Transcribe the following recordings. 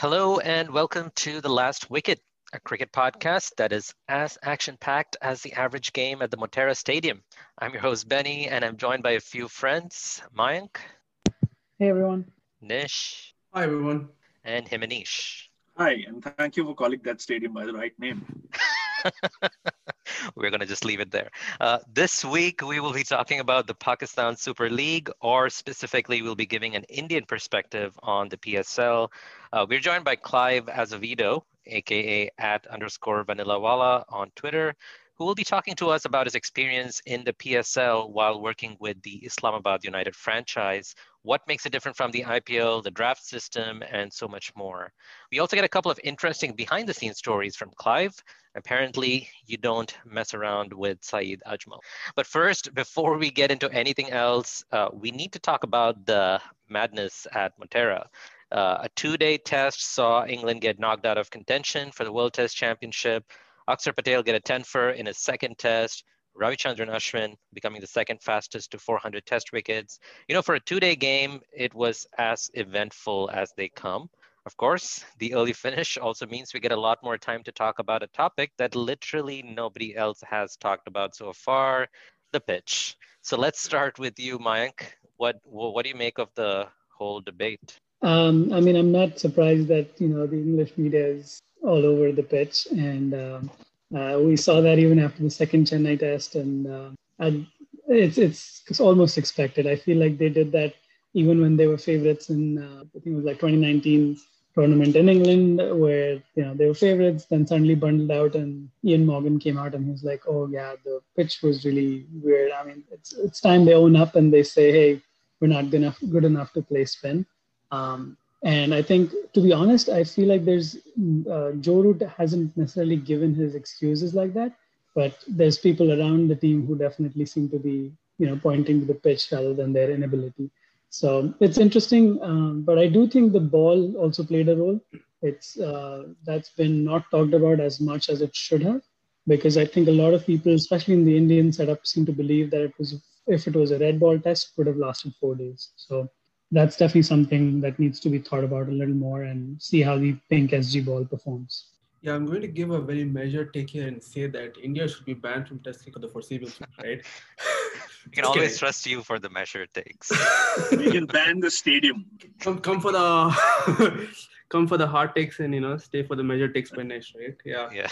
Hello and welcome to The Last Wicket, a cricket podcast that is as action packed as the average game at the Motera Stadium. I'm your host, Benny, and I'm joined by a few friends Mayank, Hey everyone. Nish, Hi everyone. and Himanish. Hi, and thank you for calling that stadium by the right name. We're going to just leave it there. Uh, this week, we will be talking about the Pakistan Super League, or specifically, we'll be giving an Indian perspective on the PSL. Uh, we're joined by Clive Azavedo, aka at underscore Vanillawallah on Twitter, who will be talking to us about his experience in the PSL while working with the Islamabad United franchise, what makes it different from the IPL, the draft system, and so much more. We also get a couple of interesting behind the scenes stories from Clive. Apparently, you don't mess around with Saeed Ajmal. But first, before we get into anything else, uh, we need to talk about the madness at Motera. Uh, a two day test saw England get knocked out of contention for the World Test Championship. Akshar Patel get a 10 for in his second test. Ravichandran Ashwin becoming the second fastest to 400 test wickets. You know, for a two day game, it was as eventful as they come. Of course, the early finish also means we get a lot more time to talk about a topic that literally nobody else has talked about so far the pitch. So let's start with you, Mayank. What, what do you make of the whole debate? Um, I mean, I'm not surprised that you know the English media is all over the pitch, and um, uh, we saw that even after the second Chennai test, and uh, it's it's it's almost expected. I feel like they did that even when they were favorites in uh, I think it was like 2019 tournament in England, where you know they were favorites, then suddenly bundled out, and Eoin Morgan came out and he was like, "Oh yeah, the pitch was really weird." I mean, it's it's time they own up and they say, "Hey, we're not enough good enough to play spin." Um, and I think, to be honest, I feel like there's uh, Joe Root hasn't necessarily given his excuses like that, but there's people around the team who definitely seem to be, you know, pointing to the pitch rather than their inability. So it's interesting, um, but I do think the ball also played a role. It's uh, that's been not talked about as much as it should have, because I think a lot of people, especially in the Indian setup, seem to believe that it was if it was a red ball test, would have lasted four days. So that's definitely something that needs to be thought about a little more and see how the pink SG ball performs. Yeah, I'm going to give a very measured take here and say that India should be banned from testing for the foreseeable future, right? We can always kidding. trust you for the measured takes. We can ban the stadium. Come, come for the, come for the hard takes and you know stay for the measured takes by Nish, right? Yeah. yeah.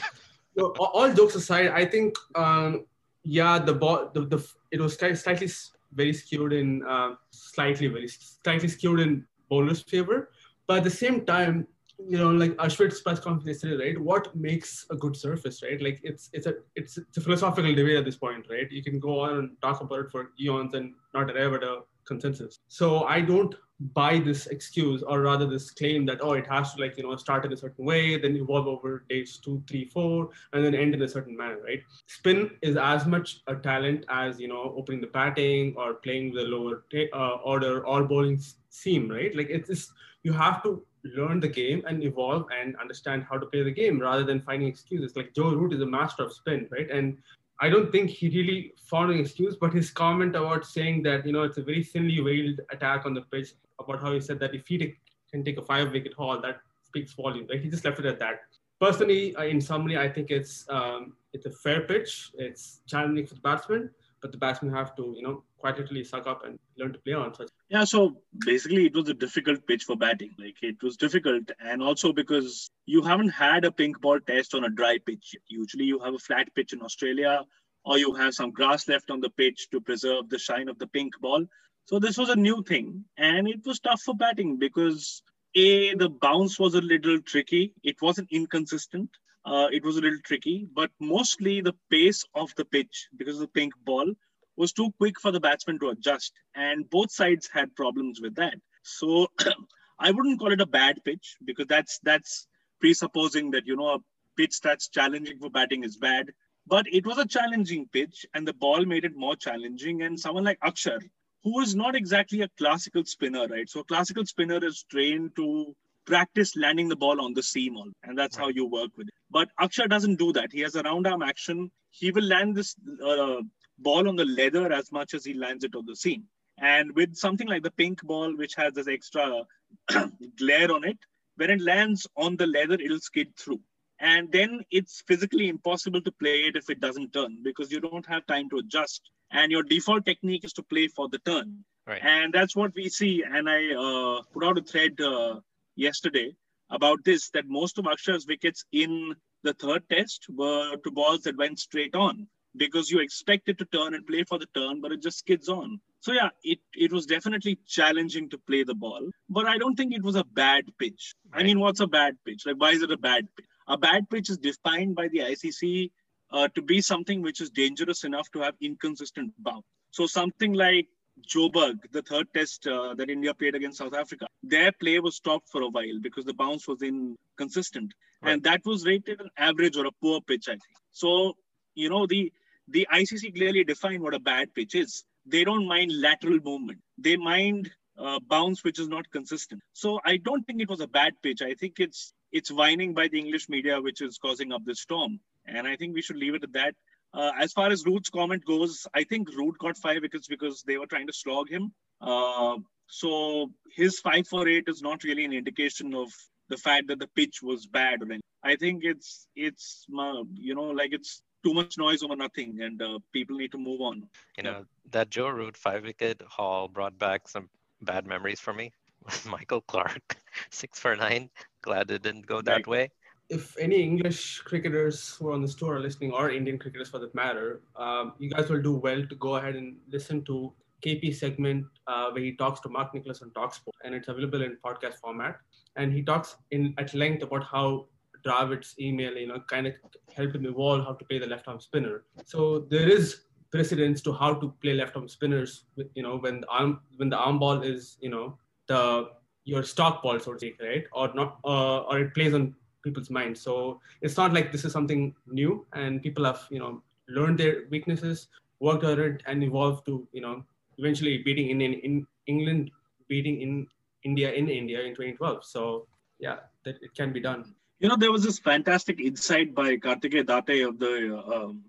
So, all jokes aside, I think um, yeah, the ball, the, the it was slightly s- very skewed in uh, slightly very slightly skewed in bowler's favor, but at the same time, you know, like Ashwin's press conference yesterday, right? What makes a good surface, right? Like it's it's a it's, it's a philosophical debate at this point, right? You can go on and talk about it for eons and not arrive at a consensus. So I don't buy this excuse or rather this claim that oh it has to like you know start in a certain way then evolve over days two three four and then end in a certain manner right? Spin is as much a talent as you know opening the batting or playing the lower uh, order or bowling seam right? Like it's just, you have to learn the game and evolve and understand how to play the game rather than finding excuses. Like joe root is a master of spin right? And I don't think he really found an excuse, but his comment about saying that you know it's a very thinly veiled attack on the pitch about how he said that if he can take a five wicket haul, that speaks volumes. Like he just left it at that. Personally, uh, in summary, I think it's um, it's a fair pitch. It's challenging for the batsman, but the batsmen have to you know quite literally suck up and learn to play on. So yeah, so basically it was a difficult pitch for batting. Like it was difficult, and also because you haven't had a pink ball test on a dry pitch. Usually you have a flat pitch in Australia, or you have some grass left on the pitch to preserve the shine of the pink ball. So this was a new thing, and it was tough for batting because a the bounce was a little tricky. It wasn't inconsistent. Uh, it was a little tricky, but mostly the pace of the pitch because of the pink ball was too quick for the batsman to adjust, and both sides had problems with that. So I wouldn't call it a bad pitch because that's that's presupposing that you know a pitch that's challenging for batting is bad. But it was a challenging pitch, and the ball made it more challenging. And someone like Akshar, who is not exactly a classical spinner, right? So a classical spinner is trained to practice landing the ball on the seam, all, and that's right. how you work with it. But Akshar doesn't do that. He has a round arm action. He will land this uh, ball on the leather as much as he lands it on the seam. And with something like the pink ball, which has this extra glare on it, when it lands on the leather, it'll skid through. And then it's physically impossible to play it if it doesn't turn because you don't have time to adjust. And your default technique is to play for the turn. Right. And that's what we see. And I uh, put out a thread uh, yesterday about this that most of Akshar's wickets in the third test were to balls that went straight on because you expect it to turn and play for the turn, but it just skids on. So yeah, it, it was definitely challenging to play the ball, but I don't think it was a bad pitch. Right. I mean, what's a bad pitch? Like, why is it a bad pitch? A bad pitch is defined by the ICC uh, to be something which is dangerous enough to have inconsistent bounce. So something like Joburg, the third test uh, that India played against South Africa, their play was stopped for a while because the bounce was inconsistent, right. and that was rated an average or a poor pitch, I think. So you know the the ICC clearly defined what a bad pitch is. They don't mind lateral movement. They mind uh, bounce which is not consistent. So I don't think it was a bad pitch. I think it's it's whining by the English media which is causing up this storm, and I think we should leave it at that. Uh, as far as Root's comment goes, I think Root got five wickets because they were trying to slog him. Uh, so his five for eight is not really an indication of the fact that the pitch was bad. I think it's it's uh, you know like it's too much noise over nothing, and uh, people need to move on. You know that Joe Root five wicket haul brought back some bad memories for me. Michael Clarke six for nine. Glad it didn't go that right. way. If any English cricketers who are on this tour are listening, or Indian cricketers for that matter, um, you guys will do well to go ahead and listen to KP segment uh, where he talks to Mark Nicholas on Talksport, and it's available in podcast format. And he talks in at length about how Dravid's email, you know, kind of helped him evolve how to play the left arm spinner. So there is precedence to how to play left arm spinners. You know, when the arm when the arm ball is, you know, the your stock ball, so to speak, right? Or not, uh, or it plays on people's minds. So it's not like this is something new, and people have, you know, learned their weaknesses, worked on it, and evolved to, you know, eventually beating in, in, in England, beating in India in India in 2012. So yeah, that it can be done. You know, there was this fantastic insight by Kartikeya Date of the um,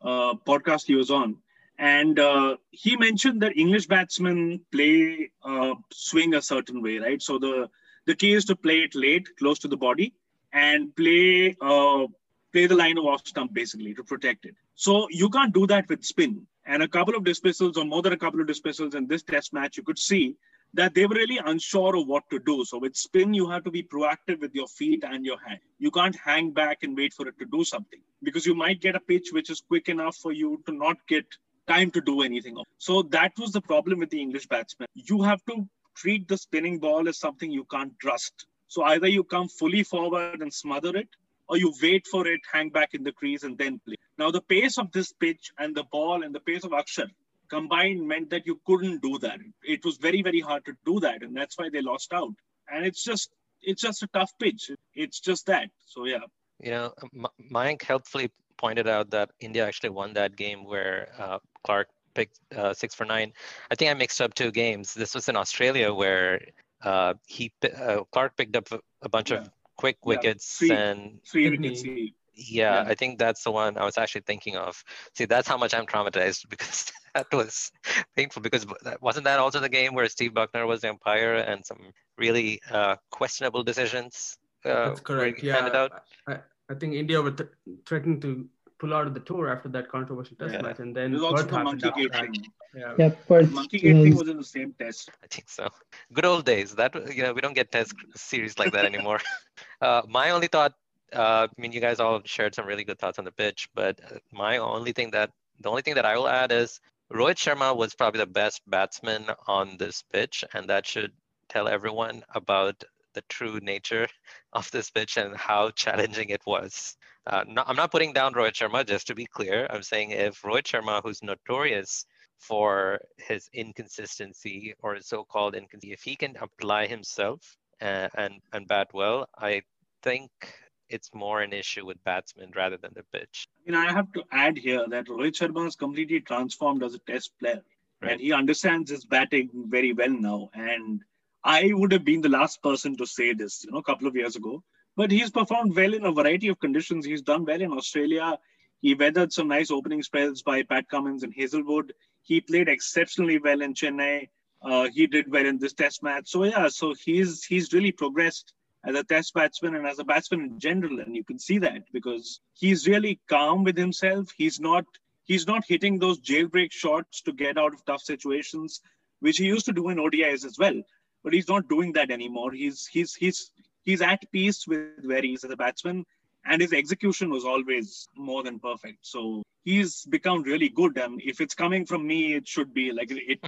uh, podcast he was on. And uh, he mentioned that English batsmen play uh, swing a certain way, right? So the, the key is to play it late, close to the body, and play uh, play the line of off stump basically to protect it. So you can't do that with spin. And a couple of dismissals, or more than a couple of dismissals in this test match, you could see that they were really unsure of what to do. So with spin, you have to be proactive with your feet and your hand. You can't hang back and wait for it to do something because you might get a pitch which is quick enough for you to not get time to do anything. So that was the problem with the English batsmen. You have to treat the spinning ball as something you can't trust. So either you come fully forward and smother it, or you wait for it, hang back in the crease, and then play. Now, the pace of this pitch and the ball and the pace of Akshar combined meant that you couldn't do that. It was very, very hard to do that, and that's why they lost out. And it's just it's just a tough pitch. It's just that. So yeah. You know, Mike helpfully pointed out that India actually won that game where uh, Clarke picked uh, six for nine. I think I mixed up two games. This was in Australia where uh, he uh, Clarke picked up a, a bunch yeah. of quick wickets yeah. three, and three wickets. Yeah, yeah, I think that's the one I was actually thinking of. See, that's how much I'm traumatized because that was painful. Because wasn't that also the game where Steve Bucknor was the umpire and some really uh, questionable decisions? Uh, that's correct. Yeah, I, I, think India were th- threatening to pull out of the tour after that controversial test yeah. match, and then was also the monkey gate thing. Yeah, yeah but, monkey gate thing was in the same test. I think so. Good old days. That you know, we don't get test series like that anymore. uh, my only thought uh, I mean, you guys all shared some really good thoughts on the pitch, but uh, my only thing that the only thing that I will add is Rohit Sharma was probably the best batsman on this pitch, and that should tell everyone about the true nature of this pitch and how challenging it was. Uh, no, I'm not putting down Rohit Sharma, just to be clear. I'm saying if Rohit Sharma, who's notorious for his inconsistency or his so-called inconsistency, if he can apply himself and, uh, and, and bat well, I think it's more an issue with batsmen rather than the pitch. You know, I have to add here that Rohit Sharma has completely transformed as a test player. Right. And he understands his batting very well now. And I would have been the last person to say this, you know, a couple of years ago. But he's performed well in a variety of conditions. He's done well in Australia. He weathered some nice opening spells by Pat Cummins and Hazlewood. He played exceptionally well in Chennai. Uh, he did well in this test match. So yeah, so he's he's really progressed as a test batsman and as a batsman in general. And you can see that because he's really calm with himself. He's not he's not hitting those jailbreak shots to get out of tough situations, which he used to do in ODIs as well. But he's not doing that anymore. He's he's he's he's at peace with where he is as a batsman, and his execution was always more than perfect. So he's become really good. And if it's coming from me, it should be like it.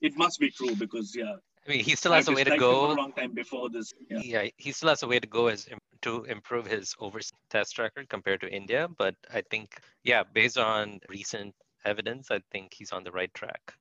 it must be true because yeah, I mean, he still has a way to go. A long time before this. Yeah. yeah. he still has a way to go as to improve his overseas test record compared to India. But I think, yeah, based on recent evidence, I think he's on the right track.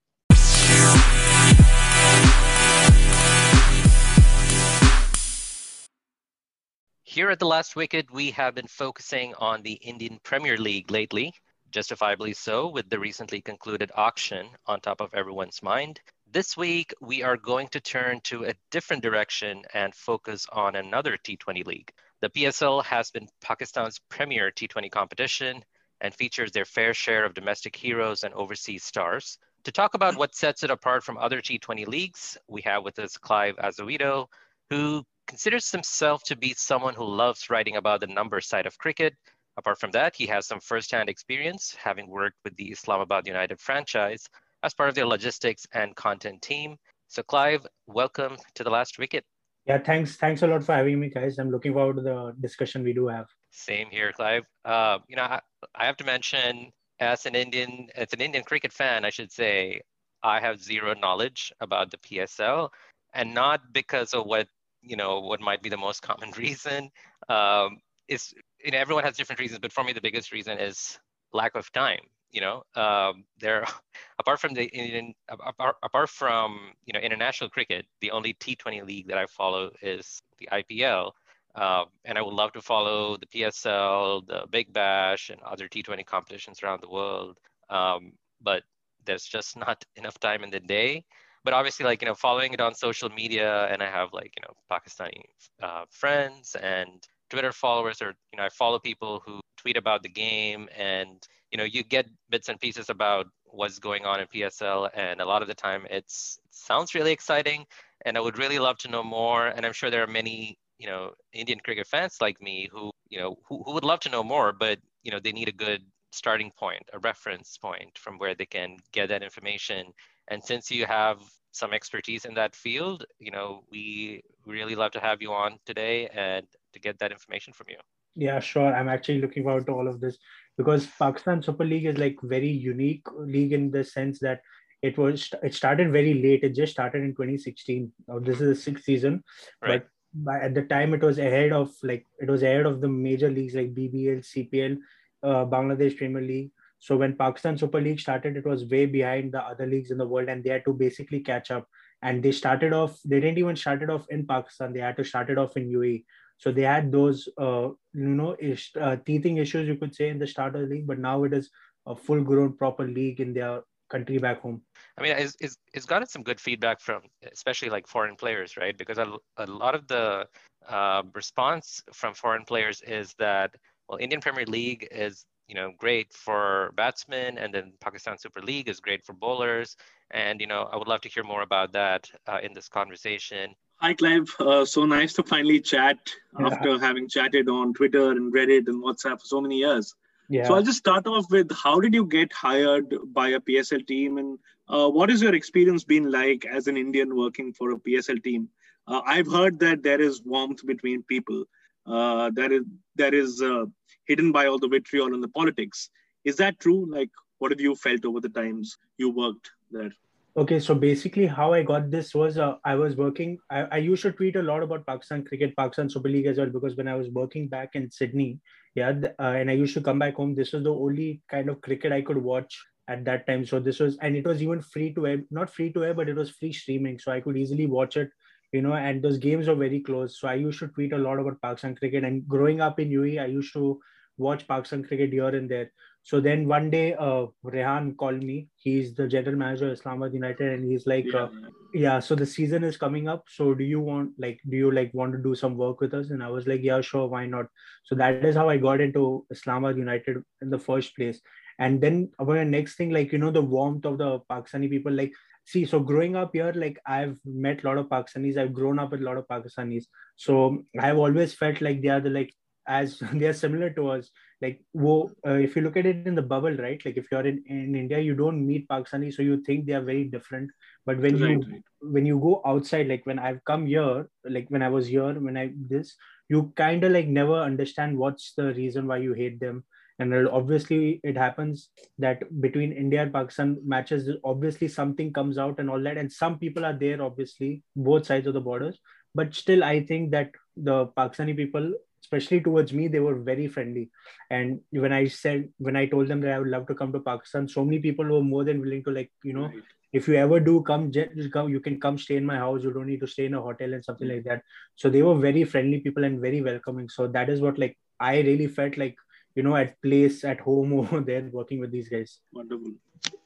Here at the last wicket, we have been focusing on the Indian Premier League lately, justifiably so, with the recently concluded auction on top of everyone's mind. This week, we are going to turn to a different direction and focus on another T20 league. The PSL has been Pakistan's premier T20 competition and features their fair share of domestic heroes and overseas stars. To talk about what sets it apart from other T20 leagues, we have with us Clive Azavedo, who considers himself to be someone who loves writing about the numbers side of cricket. Apart from that, he has some firsthand experience having worked with the Islamabad United franchise as part of their logistics and content team. So, Clive, welcome to the last wicket. Yeah, thanks. Thanks a lot for having me, guys. I'm looking forward to the discussion we do have. Same here, Clive. Uh, you know, I, I have to mention, as an Indian, as an Indian cricket fan, I should say, I have zero knowledge about the PSL, and not because of what you know what might be the most common reason. Um, is you know everyone has different reasons, but for me the biggest reason is lack of time you know um, there apart from the Indian apart, apart from you know international cricket the only T20 league that I follow is the IPL um, and I would love to follow the PSL the Big Bash and other T20 competitions around the world um, but there's just not enough time in the day. But obviously like you know following it on social media and I have like you know Pakistani uh, friends and Twitter followers or you know I follow people who tweet about the game and you know you get bits and pieces about what's going on in PSL and a lot of the time it's it sounds really exciting and I would really love to know more and I'm sure there are many you know Indian cricket fans like me who you know who, who would love to know more but you know they need a good starting point a reference point from where they can get that information. And since you have some expertise in that field you know we really love to have you on today and to get that information from you yeah, sure. I'm actually looking forward to all of this because Pakistan Super League is like very unique league in the sense that it was it started very late. It just started in 2016. Now this is the sixth season, right. but by, at the time it was ahead of like it was ahead of the major leagues like BBL, CPL, uh, Bangladesh Premier League. so when pakistan super league started it was way behind the other leagues in the world and they had to basically catch up and they started off they didn't even started off in pakistan they had to start it off in uae so they had those uh, you know ish, uh, teething issues you could say in the start of the league but now it is a full grown proper league in their country back home I mean, it's, it's, it's gotten some good feedback from especially like foreign players, right? Because a, a lot of the uh, response from foreign players is that, well, Indian Premier League is, you know, great for batsmen, and then Pakistan Super League is great for bowlers. And, you know, I would love to hear more about that uh, in this conversation. Hi, Clive. Uh, so nice to finally chat Yeah. after having chatted on Twitter and Reddit and WhatsApp for so many years. yeah So I'll just start off with how did you get hired by a PSL team and uh, what is your experience been like as an Indian working for a PSL team? Uh, I've heard that there is warmth between people. Uh, that is that is uh, hidden by all the vitriol and the politics. Is that true? Like, what have you felt over the times you worked there? Okay, so basically, how I got this was uh, I was working. I, I used to tweet a lot about Pakistan cricket, Pakistan Super League as well, because when I was working back in Sydney, yeah, uh, and I used to come back home, this was the only kind of cricket I could watch at that time. So this was, and it was even free to air, not free to air, but it was free streaming, so I could easily watch it. You know, and those games were very close. So I used to tweet a lot about Pakistan cricket. And growing up in UAE, I used to watch Pakistan cricket here and there. So then one day, uh, Rehan called me. He's the general manager of Islamabad United, and he's like, uh, "Yeah, so the season is coming up. So do you want, like, do you like want to do some work with us?" And I was like, "Yeah, sure, why not?" So that is how I got into Islamabad United in the first place. And then about the next thing, like you know, the warmth of the Pakistani people, like. See, so growing up here, like I've met a lot of Pakistanis. I've grown up with a lot of Pakistanis. So I've always felt like they are the like as they are similar to us like wo, uh, if you look at it in the bubble right? Like if you're in, in india you don't meet pakistani so you think they are very different. But when Right, you right. when you go outside like when i've come here like when i was here when i this you kind of like never understand what's the reason why you hate them. And obviously it happens that between india and pakistan matches obviously something comes out and all that. And some people are there obviously both sides of the borders. But still i think that the pakistani people especially towards me they were very friendly. And when i said when i told them that i would love to come to pakistan so many people were more than willing to like you know Right. if you ever do come just come you can come stay in my house. You don't need to stay in a hotel and something like that. So they were very friendly people and very welcoming. So that is what like i really felt like you know at place at home over there working with these guys. Wonderful.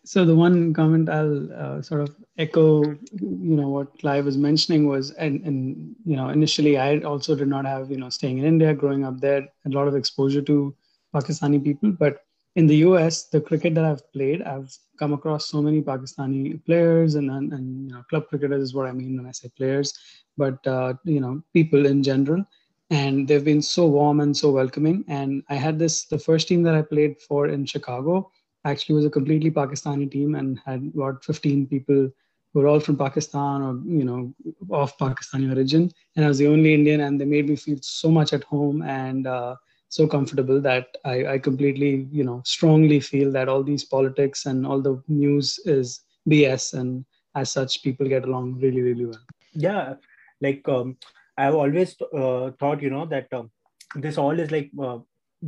So the one comment I'll uh, sort of echo, you know, what Clive was mentioning was, and and you know, initially I also did not have, you know, staying in India, growing up there, a lot of exposure to Pakistani people, but in the US, the cricket that I've played, I've come across so many Pakistani players and and, and you know, club cricketers is what I mean when I say players, but uh, you know, people in general. And they've been so warm and so welcoming. And I had this the first team that I played for in Chicago actually was a completely Pakistani team and had about 15 people who were all from Pakistan or you know of Pakistani origin, and I was the only Indian, and they made me feel so much at home and uh, so comfortable that I, I completely you know strongly feel that all these politics and all the news is BS, and as such, people get along really really well. yeah like um, i've always uh, thought you know that um, this all is like uh,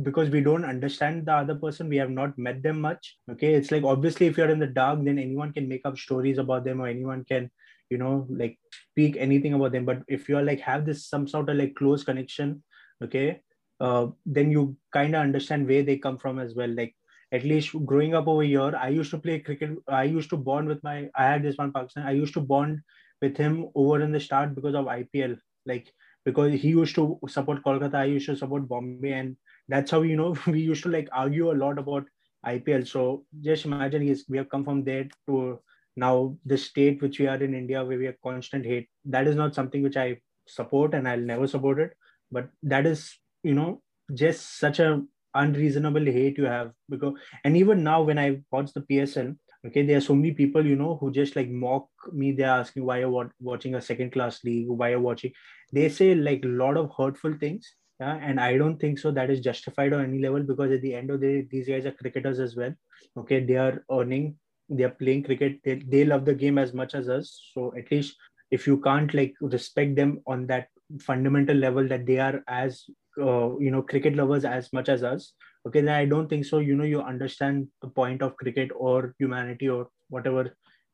because we don't understand the other person we have not met them much okay? It's like obviously if you're in the dark then anyone can make up stories about them or anyone can you know like speak anything about them. But if you're like have this some sort of like close connection okay uh, then you kind of understand where they come from as well. Like at least growing up over here i used to play cricket i used to bond with my i had this one pakistan i used to bond with him over in the start because of ipl like because he used to support kolkata i used to support bombay and that's how you know we used to like argue a lot about IPL. So just imagine he's we have come from there to now the state which we are in India where we have constant hate. That is not something which I support and I'll never support it. But that is you know just such a unreasonable hate you have because and even now when I watch the PSL, okay, there are so many people you know who just like mock me. They're asking why you're watching a second class league, why you're watching. They say like a lot of hurtful things yeah, and I don't think so that is justified on any level because at the end of the day, these guys are cricketers as well. Okay, they are earning, they are playing cricket, they, they love the game as much as us. So at least if you can't like respect them on that fundamental level that they are as uh, you know cricket lovers as much as us, okay then i don't think so you know you understand the point of cricket or humanity or whatever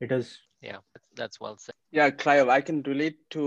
it is Yeah, that's well said. Yeah, Clive, I can relate to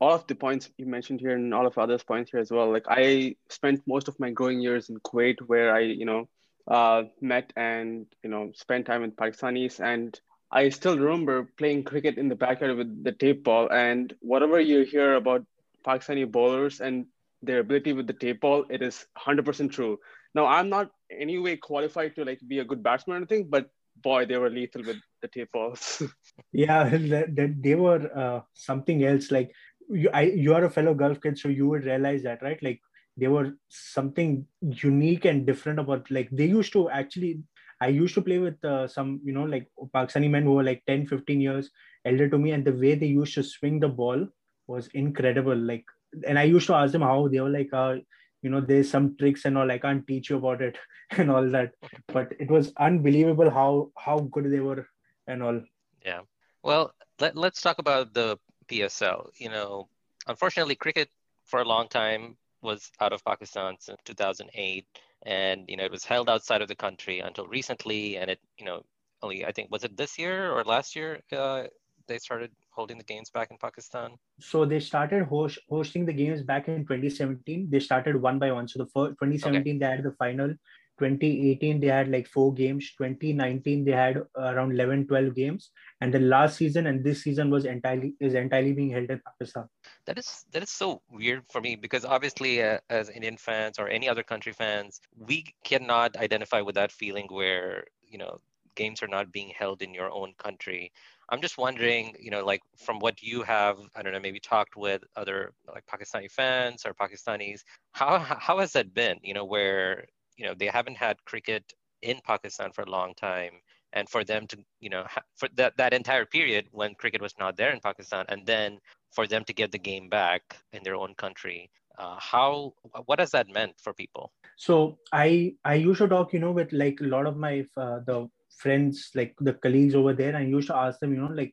all of the points you mentioned here and all of others points here as well. Like I spent most of my growing years in Kuwait where I, you know, uh, met and, you know, spent time with Pakistanis and I still remember playing cricket in the backyard with the tape ball and whatever you hear about Pakistani bowlers and their ability with the tape ball, it is 100% true. Now, I'm not any way qualified to like be a good batsman or anything, but boy, they were lethal with the tape balls. yeah that they were uh, something else like you, I, you are a fellow gulf kid so you would realize that right like they were something unique and different about like they used to actually i used to play with uh, some you know like pakistani men who were like 10 15 years elder to me and the way they used to swing the ball was incredible like and i used to ask them how they were like uh, you know there's some tricks and all i can't teach you about it and all that but it was unbelievable how how good they were and all Yeah. Well, let, let's talk about the PSL. You know, unfortunately, cricket for a long time was out of Pakistan since 2008. And, you know, it was held outside of the country until recently. And it, you know, only, I think, was it this year or last year uh, they started holding the games back in Pakistan? so they started host, hosting the games back in 2017 they started one by one so the first 2017 they had the final 2018 they had like four games 2019 they had around 11 12 games and the last season and this season was entirely is entirely being held in pakistan That is that is so weird for me because obviously, uh, as Indian fans or any other country fans, we cannot identify with that feeling where you know games are not being held in your own country. I'm just wondering, you know, like from what you have, I don't know, maybe talked with other like Pakistani fans or Pakistanis, how how has that been? You know, where you know they haven't had cricket in Pakistan for a long time, and for them to, you know, ha- for that that entire period when cricket was not there in Pakistan, and then for them to get the game back in their own country, uh, how what has that meant for people? so i i to talk you know with like a lot of my uh, the friends like the colleagues over there. I used to ask them you know like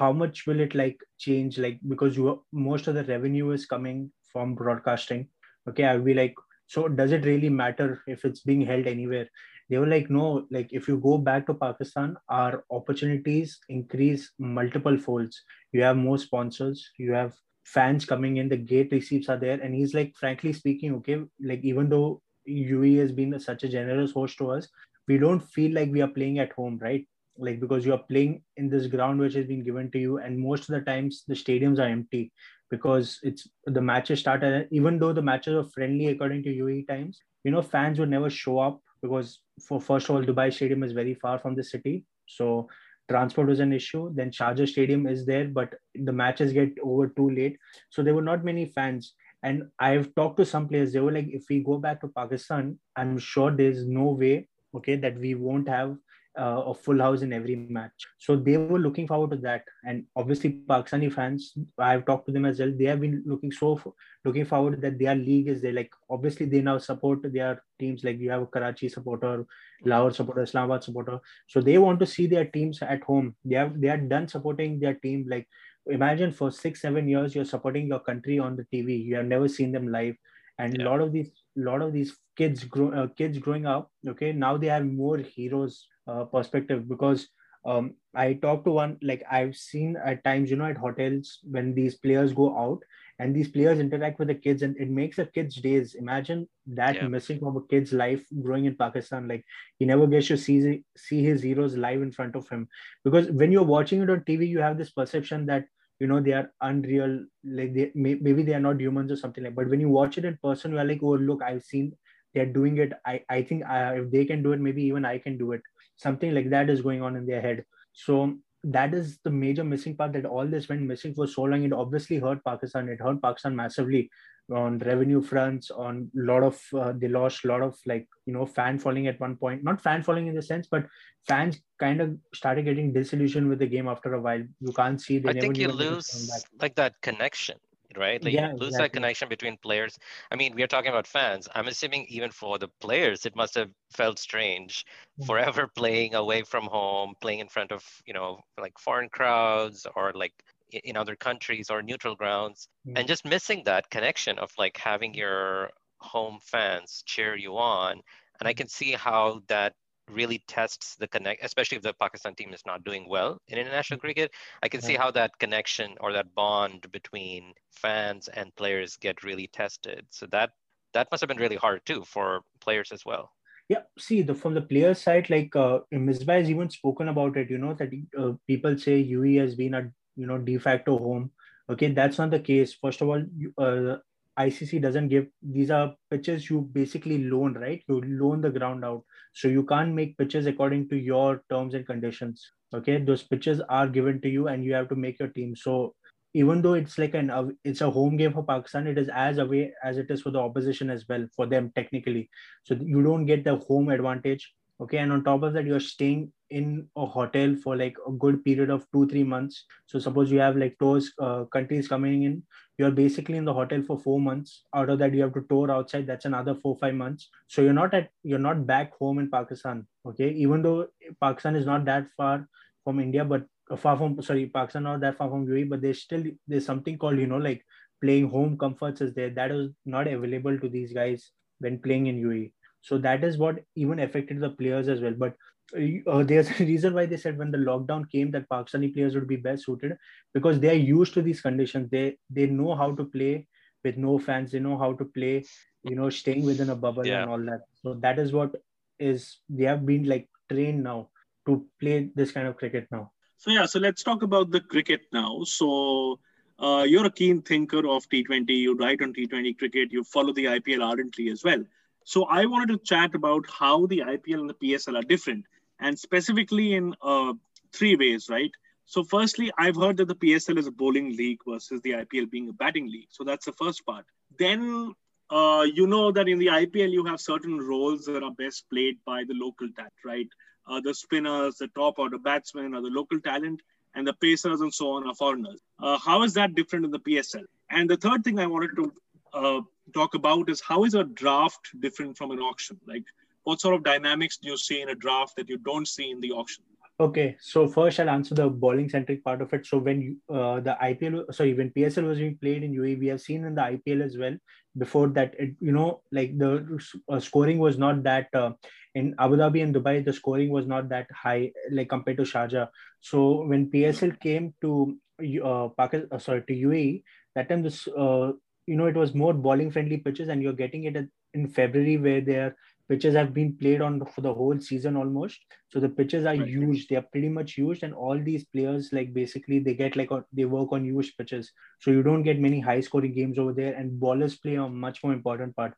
how much will it like change? Like because you most of the revenue is coming from broadcasting. Okay i'll be like so does it really matter if it's being held anywhere? They were like no like if you go back to pakistan our opportunities increase multiple folds. You have more sponsors you have fans coming in the gate receipts are there. And he's like frankly speaking okay like even though UE has been such a generous host to us, we don't feel like we are playing at home, right? Like because you are playing in this ground which has been given to you, and most of the times the stadiums are empty because it's the matches start. At, even though the matches are friendly according to UAE times, you know fans would never show up because for first of all Dubai Stadium is very far from the city, so transport was an issue. Then Sharjah Stadium is there, but the matches get over too late, so there were not many fans and I've talked to some players. They were like, if we go back to Pakistan, I'm sure there's no way, okay, that we won't have uh, a full house in every match. So they were looking forward to that. And obviously, Pakistani fans, I've talked to them as well. They have been looking so looking forward that their league is there. Like obviously, they now support their teams. Like you have a Karachi supporter, Lahore supporter, Islamabad supporter. So they want to see their teams at home. They have they are done supporting their team like imagine for six seven years you're supporting your country on the tv you have never seen them live and a Yeah. lot of these lot of these kids grow uh, kids growing up okay now they have more heroes uh, perspective because um, i talked to one like i've seen at times you know at hotels when these players go out and these players interact with the kids and it makes the kids days. Imagine that Yeah. missing from a kid's life growing in pakistan. Like he never gets to see see his heroes live in front of him. Because when you're watching it on tv you have this perception that you know they are unreal like they may, maybe they are not humans or something like but when you watch it in person you're like oh look i've seen they're doing it. I i think uh, if they can do it maybe even i can do it something like that is going on in their head. So that is the major missing part that all this went missing for so long. It obviously hurt pakistan. It hurt pakistan massively on revenue fronts on a lot of uh, they lost a lot of like you know fan following at one point. Not fan following in the sense but fans kind of started getting disillusioned with the game after a while. You can't see they I never think you knew when they could come lose like that connection, right? Like Yeah, you lose that connection between players. I mean, we are talking about fans. I'm assuming even for the players, it must have felt strange Mm. forever playing away from home, playing in front of, you know, like foreign crowds or like in other countries or neutral grounds Mm. and just missing that connection of like having your home fans cheer you on and I can see how that really tests the connect, especially if the Pakistan team is not doing well in international cricket. I can see how that connection or that bond between fans and players get really tested. So that that must have been really hard too for players as well. Yeah, see, the from the player side, like uh, Misbah has even spoken about it. You know that uh, people say UE has been a you know de facto home. Okay, that's not the case. First of all, uh, ICC doesn't give these are pitches you basically loan, right? You loan the ground out. So you can't make pitches according to your terms and conditions. Okay, those pitches are given to you and you have to make your team. So even though it's like an it's a home game for Pakistan, it is as away as it is for the opposition as well for them technically. So you don't get the home advantage. Okay, and on top of that, you're staying in a hotel for like a good period of two three months. So suppose you have like those uh, countries coming in, you're basically in the hotel for four months. Out of that you have to tour outside. That's another four five months. So you're not at you're not back home in pakistan okay? Even though pakistan is not that far from india but far from sorry pakistan not that far from UAE, but there's still there's something called you know like playing home comforts is there. That is not available to these guys when playing in UAE. So that is what even affected the players as well. But uh, there's a reason why they said when the lockdown came that Pakistani players would be best suited because they are used to these conditions. They they know how to play with no fans. They know how to play, you know, staying within a bubble Yeah. and all that. So that is what is they have been like trained now to play this kind of cricket now. So yeah, so let's talk about the cricket now. So uh, you're a keen thinker of T20. You write on T20 cricket. You follow the IPL ardently as well. So I wanted to chat about how the IPL and the PSL are different, and specifically in uh, three ways, right? So firstly, I've heard that the PSL is a bowling league versus the IPL being a batting league. So that's the first part. Then uh, you know that in the IPL you have certain roles that are best played by the local talent, right? Uh, the spinners, the top order batsmen are the local talent, and the pacers and so on are foreigners. Uh, how is that different in the PSL? And the third thing I wanted to uh, talk about is how is a draft different from an auction? Like, what sort of dynamics do you see in a draft that you don't see in the auction? Okay, so first I'll answer the bowling centric part of it. So when uh, the IPL, sorry, when PSL was being played in UAE, we have seen in the IPL as well. Before that, it, you know, like the uh, scoring was not that uh, in Abu Dhabi and Dubai, the scoring was not that high, like compared to Sharjah. So when PSL came to uh, Pakistan, uh, sorry, to UAE, that time this, uh, you know, it was more bowling friendly pitches, and you're getting it in February where their pitches have been played on for the whole season almost. So the pitches are Right. used; they are pretty much used, and all these players like basically they get like a, they work on used pitches. So you don't get many high scoring games over there, and bowlers play a much more important part.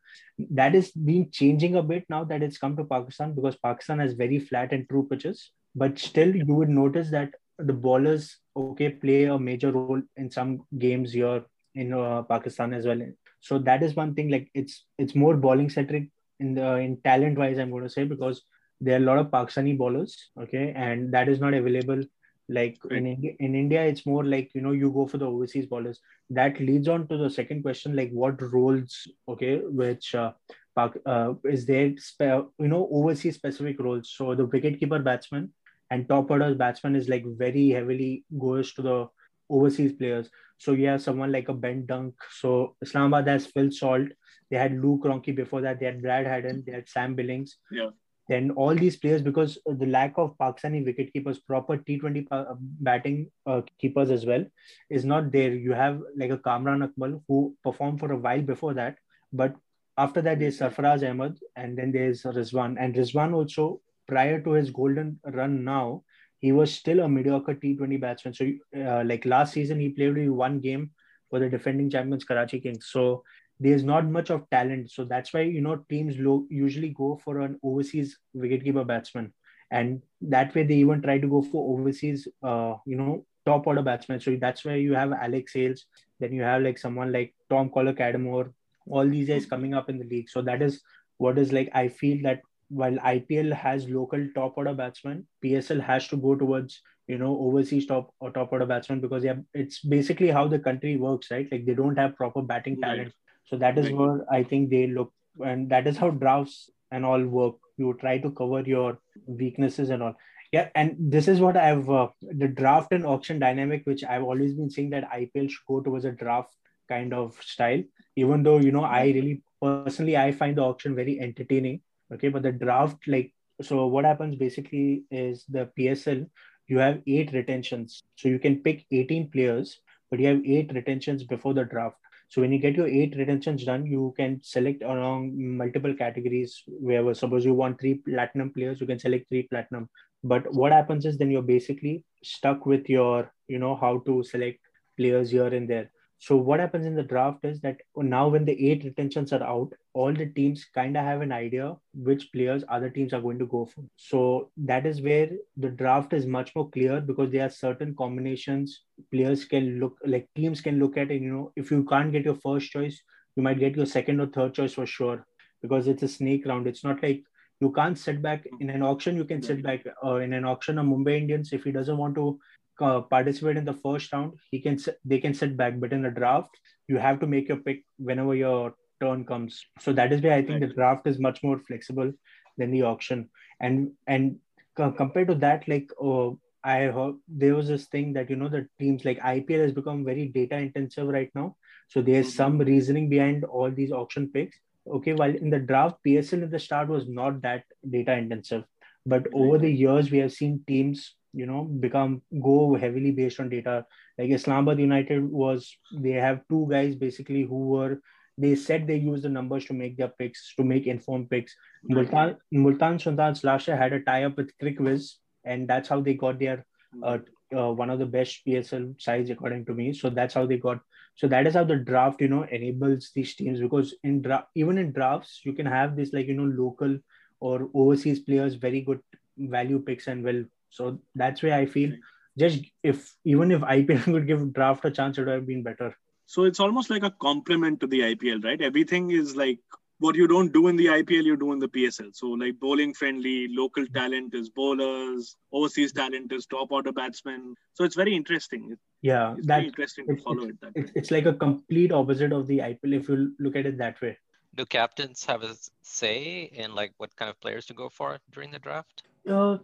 That is been changing a bit now that it's come to Pakistan because Pakistan has very flat and true pitches, but still you would notice that the bowlers okay play a major role in some games here in uh, Pakistan as well. So that is one thing. Like it's it's more bowling centric in the in talent wise. I'm going to say because there are a lot of Pakistani bowlers. Okay, and that is not available. Like in India, in India, it's more like you know you go for the overseas bowlers. That leads on to the second question, like what roles, okay, which uh, Pak, uh, is there, spe- you know, overseas specific roles. So the wicketkeeper batsman and top orders batsman is like very heavily goes to the overseas players. So you have someone like a Ben Dunk. So Islamabad has Phil Salt. They had Luke Ronchi before that. They had Brad Haddin. They had Sam Billings. Yeah. Then all these players, because the lack of Pakistani wicket keepers, proper T20 batting uh, keepers as well, is not there. You have like a Kamran Akmal who performed for a while before that, but after that there's Sarfaraz Ahmed and then there's Rizwan. And Rizwan also, prior to his golden run now, he was still a mediocre T20 batsman. So, uh, like last season, he played only one game for the defending champions Karachi Kings. So there's not much of talent. So that's why you know teams lo- usually go for an overseas wicketkeeper batsman, and that way they even try to go for overseas, uh, you know, top order batsmen. So that's why you have Alex Hales. Then you have like someone like Tom Kohler-Cadmore. All these guys coming up in the league. So that is what is like. I feel that while IPL has local top order batsmen, PSL has to go towards you know overseas top or top order batsmen because yeah, it's basically how the country works, right? Like they don't have proper batting Right. talent, so that is Right. where I think they look, and that is how drafts and all work. You try to cover your weaknesses and all. Yeah, and this is what I've uh, the draft and auction dynamic, which I've always been saying that IPL should go towards a draft kind of style. Even though you know, I really personally I find the auction very entertaining Okay, but the draft, like, so what happens basically is the PSL, you have eight retentions. So you can pick 18 players, but you have eight retentions before the draft. So when you get your eight retentions done, you can select along multiple categories. Wherever suppose you want three platinum players, you can select three platinum. But what happens is then you're basically stuck with your, you know, how to select players here and there. So what happens in the draft is that now when the eight retentions are out, all the teams kind of have an idea which players other teams are going to go for. So that is where the draft is much more clear because there are certain combinations players can look like teams can look at and you know if you can't get your first choice, you might get your second or third choice for sure because it's a snake round. It's not like you can't sit back in an auction. You can sit back uh, in an auction of Mumbai Indians if he doesn't want to uh, participate in the first round, he can they can sit back. But in the draft, you have to make your pick whenever your turn comes. So that is why I think the draft is much more flexible than the auction. And and compared to that, like uh, I heard there was this thing that you know the teams like IPL has become very data intensive right now. So there's mm-hmm. some reasoning behind all these auction picks. Okay, while in the draft, PSL at the start was not that data intensive, but over the years we have seen teams you know become go heavily based on data. Like islamabad united was they have two guys basically who were they said they use the numbers to make their picks to make informed picks. Multan multan sultans last year had a tie up with CricViz and that's how they got their uh, uh, one of the best psl sides according to me. So that's how they got so that is how the draft you know enables these teams because in draft even in drafts you can have this like you know local or overseas players very good value picks and well so that's why I feel just if even if IPL could give draft a chance, it would have been better. So it's almost like a complement to the IPL, right? Everything is like what you don't do in the IPL, you do in the PSL. So like bowling friendly, local talent is bowlers, overseas talent is top order batsmen. So it's very interesting. Yeah, it's that, very interesting to follow it. That it's, it's like a complete opposite of the IPL if you look at it that way. Do captains have a say in like what kind of players to go for during the draft? Uh,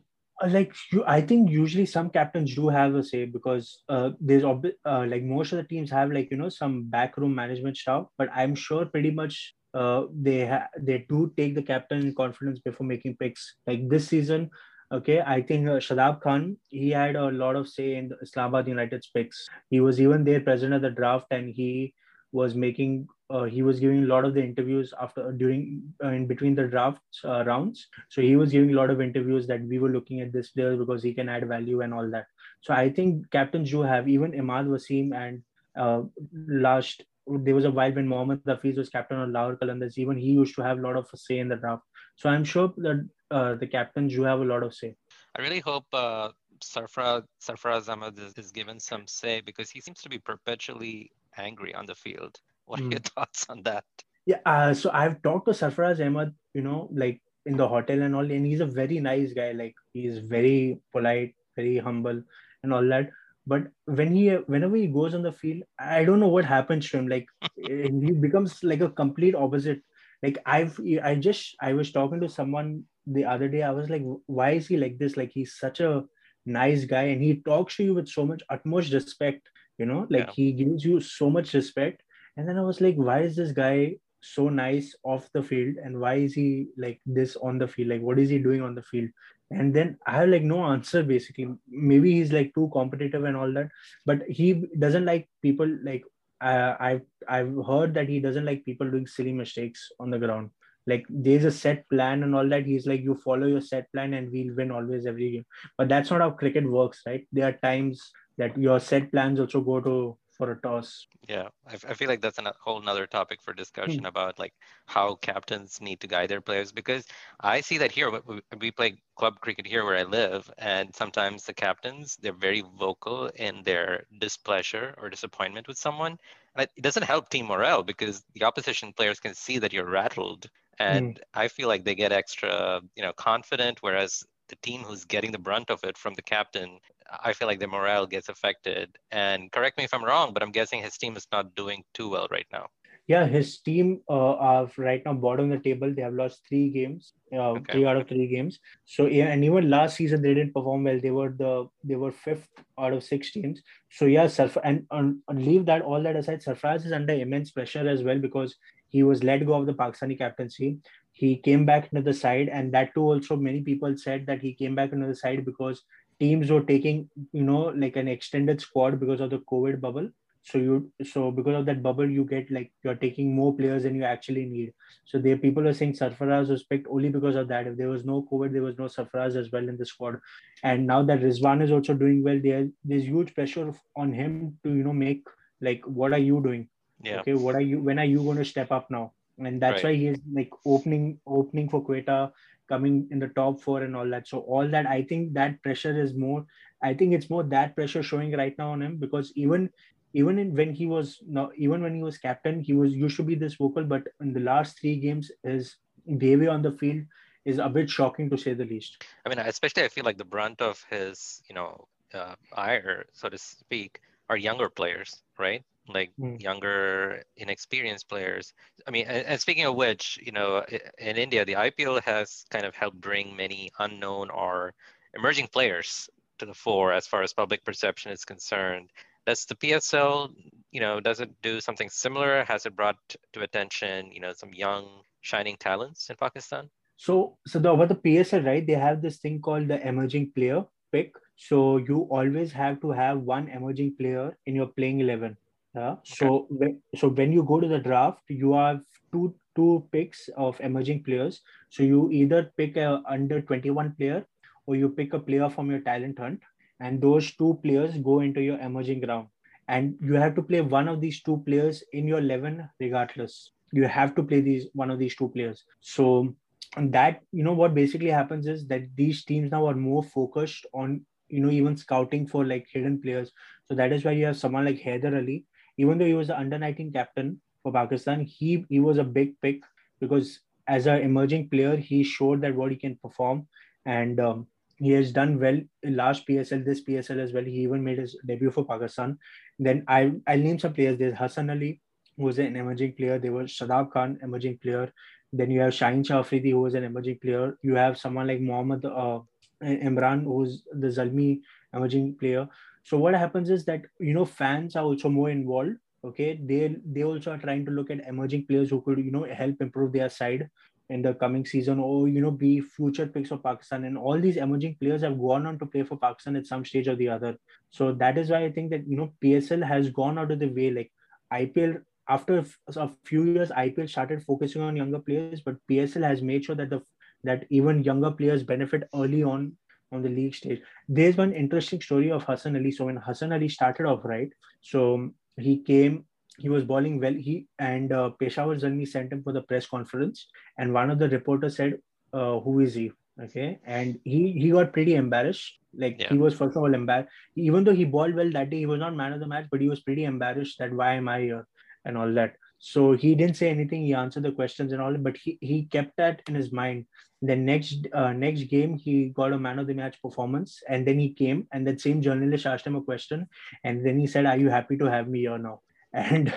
like you, I think usually some captains do have a say because uh, there's ob- uh, like most of the teams have like you know some backroom management stuff, but I'm sure pretty much uh, they ha- they do take the captain in confidence before making picks. Like this season, okay, I think uh, Shadab Khan he had a lot of say in the Islamabad United's picks. He was even their president of the draft, and he was making uh, he was giving a lot of the interviews after during uh, in between the drafts uh, rounds. So he was giving a lot of interviews that we were looking at this player because he can add value and all that. So i think captains do have even Imad Wasim and uh, last there was a while when Mohammad Hafiz was captain of Lahore Qalandars even he used to have a lot of say in the draft. So i'm sure that uh, the captains do have a lot of say. I really hope uh... Sarfraz, Sarfaraz Ahmed is, is given some say because he seems to be perpetually angry on the field. What are mm. your thoughts on that? Yeah, uh, so I've talked to Sarfaraz Ahmed, you know, like in the hotel and all, and he's a very nice guy. Like he's very polite, very humble, and all that. But when he, whenever he goes on the field, I don't know what happens to him. Like he becomes like a complete opposite. Like I've, I just, I was talking to someone the other day. I was like, why is he like this? Like he's such a nice guy, and he talks to you with so much utmost respect you know like yeah. he gives you so much respect and then i was like why is this guy so nice off the field? And why is he like this on the field? Like what is he doing on the field? And then i have like no answer basically. Maybe he's like too competitive and all that. But he doesn't like people like uh, i've i've heard that he doesn't like people doing silly mistakes on the ground. Like there's a set plan and all that. He's like you follow your set plan and we'll win always every game. But that's not how cricket works right? There are times that your set plans also go to for a toss. Yeah, I, I feel like that's a whole nother topic for discussion hmm. about like how captains need to guide their players because I see that here we, we play club cricket here where I live, and sometimes the captains they're very vocal in their displeasure or disappointment with someone, and it doesn't help team morale because the opposition players can see that you're rattled, and mm. I feel like they get extra you know confident, whereas the team who's getting the brunt of it from the captain, I feel like their morale gets affected. And correct me if I'm wrong, but I'm guessing his team is not doing too well right now. Yeah, his team uh, are right now bottom of the table. They have lost three games, uh, okay. three out of three games. So yeah, and even last season they didn't perform well. They were the they were fifth out of six teams. So yeah, Surf and, and, and leave that all that aside. Sarfraz is under immense pressure as well because he was let go of the Pakistani captaincy. He came back into the side, and that too also many people said that he came back into the side because teams were taking you know like an extended squad because of the COVID bubble. So you so because of that bubble, you get like you're taking more players than you actually need. So there people are saying Sarfaraz was picked only because of that. If there was no COVID, there was no Sarfaraz as well in the squad. And now that Rizwan is also doing well, there there's huge pressure on him to you know make like what are you doing? Yeah. Okay, what are you when are you going to step up now? And that's Right. why he's like opening opening for Quetta, coming in the top four and all that. So all that I think that pressure is more. I think it's more that pressure showing right now on him because even even in, when he was no, even when he was captain, he was used to be this vocal, but in the last three games, his behavior on the field is a bit shocking to say the least. I mean, especially I feel like the brunt of his, you know, uh, ire, so to speak, are younger players, right? Like Hmm. younger, inexperienced players. I mean, and, and speaking of which, you know, in India, the IPL has kind of helped bring many unknown or emerging players to the fore as far as public perception is concerned. Does the PSL, you know, does it do something similar? Has it brought to attention, you know, some young shining talents in Pakistan? So, so the about the PSL, right? They have this thing called the emerging player pick. So you always have to have one emerging player in your playing eleven. Yeah. So when so when you go to the draft, you have two two picks of emerging players. So you either pick a under twenty one player or you pick a player from your talent hunt, and those two players go into your emerging round. And you have to play one of these two players in your eleven regardless. You have to play these one of these two players. So that you know what basically happens is that these teams now are more focused on you know even scouting for like hidden players so that is why you have someone like Haider Ali even though he was the under 19 captain for Pakistan he he was a big pick because as an emerging player he showed that what he can perform. And um, he has done well in last PSL this PSL as well. He even made his debut for Pakistan. Then I I'll name some players. There's Hassan Ali who was an emerging player. There was Shadab Khan emerging player. Then you have Shaheen Shah who is an emerging player. You have someone like Mohammad uh, Imran, who's the Zalmi emerging player. So what happens is that you know fans are also more involved. Okay, they they also are trying to look at emerging players who could you know help improve their side in the coming season or you know be future picks of Pakistan. And all these emerging players have gone on to play for Pakistan at some stage or the other. So that is why I think that you know PSL has gone out of the way. Like IPL after a few years, IPL started focusing on younger players, but PSL has made sure that the that even younger players benefit early on on the league stage. There's one interesting story of Hassan Ali. So when Hassan Ali started off, right? So he came, he was bowling well. He and uh, Peshawar Zalmi sent him for the press conference, and one of the reporters said, uh, "Who is he?" Okay, and he he got pretty embarrassed. Like Yeah. he was first of all embarrassed. Even though he bowled well that day, he was not man of the match, but he was pretty embarrassed that why am I here and all that. So he didn't say anything. He answered the questions and all, but he, he kept that in his mind. The next uh, next game, he got a man of the match performance, and then he came, and that same journalist asked him a question, and then he said, "Are you happy to have me here now?" And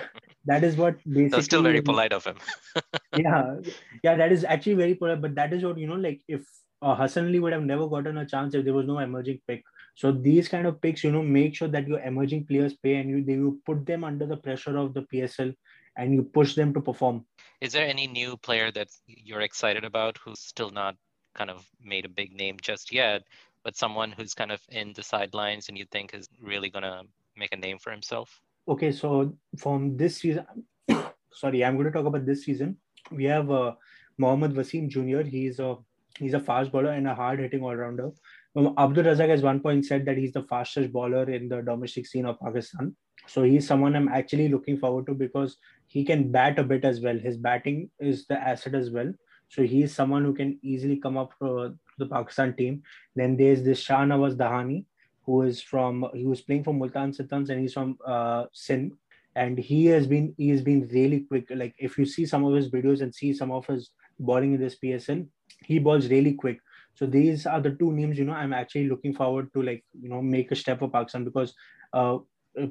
that is what basically. That's still very polite of him. yeah, yeah, that is actually very polite. But that is what you know, like if uh, Hassan Ali would have never gotten a chance if there was no emerging pick. So these kind of picks, you know, make sure that your emerging players pay and you they you put them under the pressure of the PSL and you push them to perform. Is there any new player that you're excited about who's still not kind of made a big name just yet, but someone who's kind of in the sidelines and you think is really gonna make a name for himself? Okay, so from this season, sorry, I'm going to talk about this season. We have uh, Mohammad Wasim Jr. He's a he's a fast bowler and a hard hitting all rounder. Um, Abdul Razak has one point said that he's the fastest bowler in the domestic scene of Pakistan. So he's someone I'm actually looking forward to because he can bat a bit as well. His batting is the asset as well. So he's someone who can easily come up uh, to the Pakistan team. Then there's this Shah Nawaz Dahani, who is from he was playing for Multan Sultans and he's from uh, Sindh. And he has been he has been really quick. Like if you see some of his videos and see some of his bowling in this PSL, he bowls really quick. So these are the two names, you know, I'm actually looking forward to like, you know, make a step for Pakistan because uh,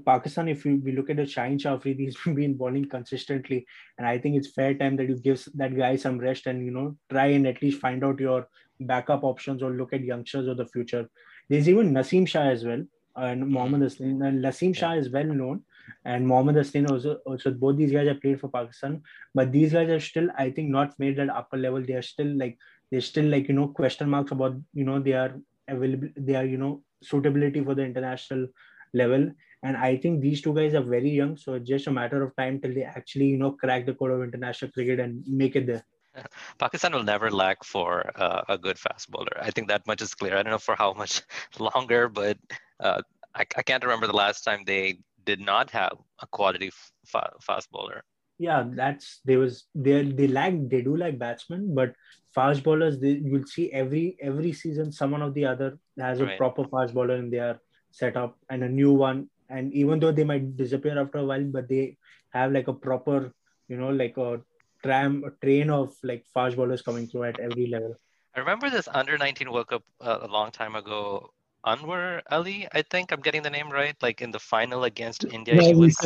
Pakistan, if we, we look at the Shaheen Shah Afridi, he's been bowling consistently. And I think it's fair time that you give that guy some rest and, you know, try and at least find out your backup options or look at youngsters of the future. There's even Nasim Shah as well. And Mohammad Naseem. And Naseem Shah is well known and Mohammad Hasnain also, also both these guys have played for Pakistan, but these guys are still, I think, not made that upper level. They are still like they're still like you know question marks about you know they are available, they are you know suitability for the international level. And I think these two guys are very young, so it's just a matter of time till they actually you know crack the code of international cricket and make it there. Pakistan will never lack for uh, a good fast bowler. I think that much is clear. I don't know for how much longer, but uh, I, I, can't remember the last time they did not have a quality fa- fast bowler. Yeah, that's there was they they lack they do like batsmen, but fast bowlers they, you'll see every every season someone of the other has a right. proper fast bowler in their setup and a new one. And even though they might disappear after a while, but they have like a proper you know like a tram a train of like fast bowlers coming through at every level. I remember this under 19 World Cup uh, a long time ago. Anwar Ali, I think I'm getting the name right. Like in the final against India, he was.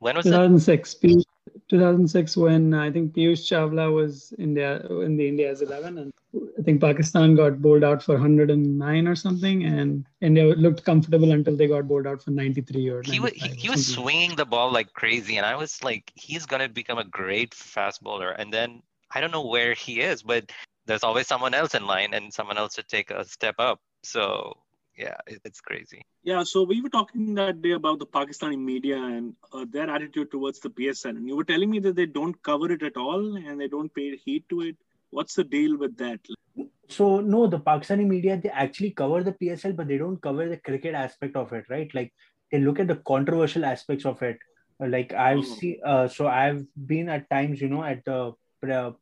When was 2006, it? 2006 when uh, I think Piyush Chawla was India in the India's 11, and I think Pakistan got bowled out for 109 or something, and India looked comfortable until they got bowled out for 93 or. He was he, he was swinging the ball like crazy, and I was like, he's gonna become a great fast bowler, and then I don't know where he is, but there's always someone else in line and someone else to take a step up. So yeah, it's crazy. Yeah, so we were talking that day about the Pakistani media and uh, their attitude towards the PSL, and you were telling me that they don't cover it at all and they don't pay heed to it. What's the deal with that? So no, the Pakistani media they actually cover the PSL, but they don't cover the cricket aspect of it, right? Like they look at the controversial aspects of it. Like I've oh. seen, uh, so I've been at times, you know, at the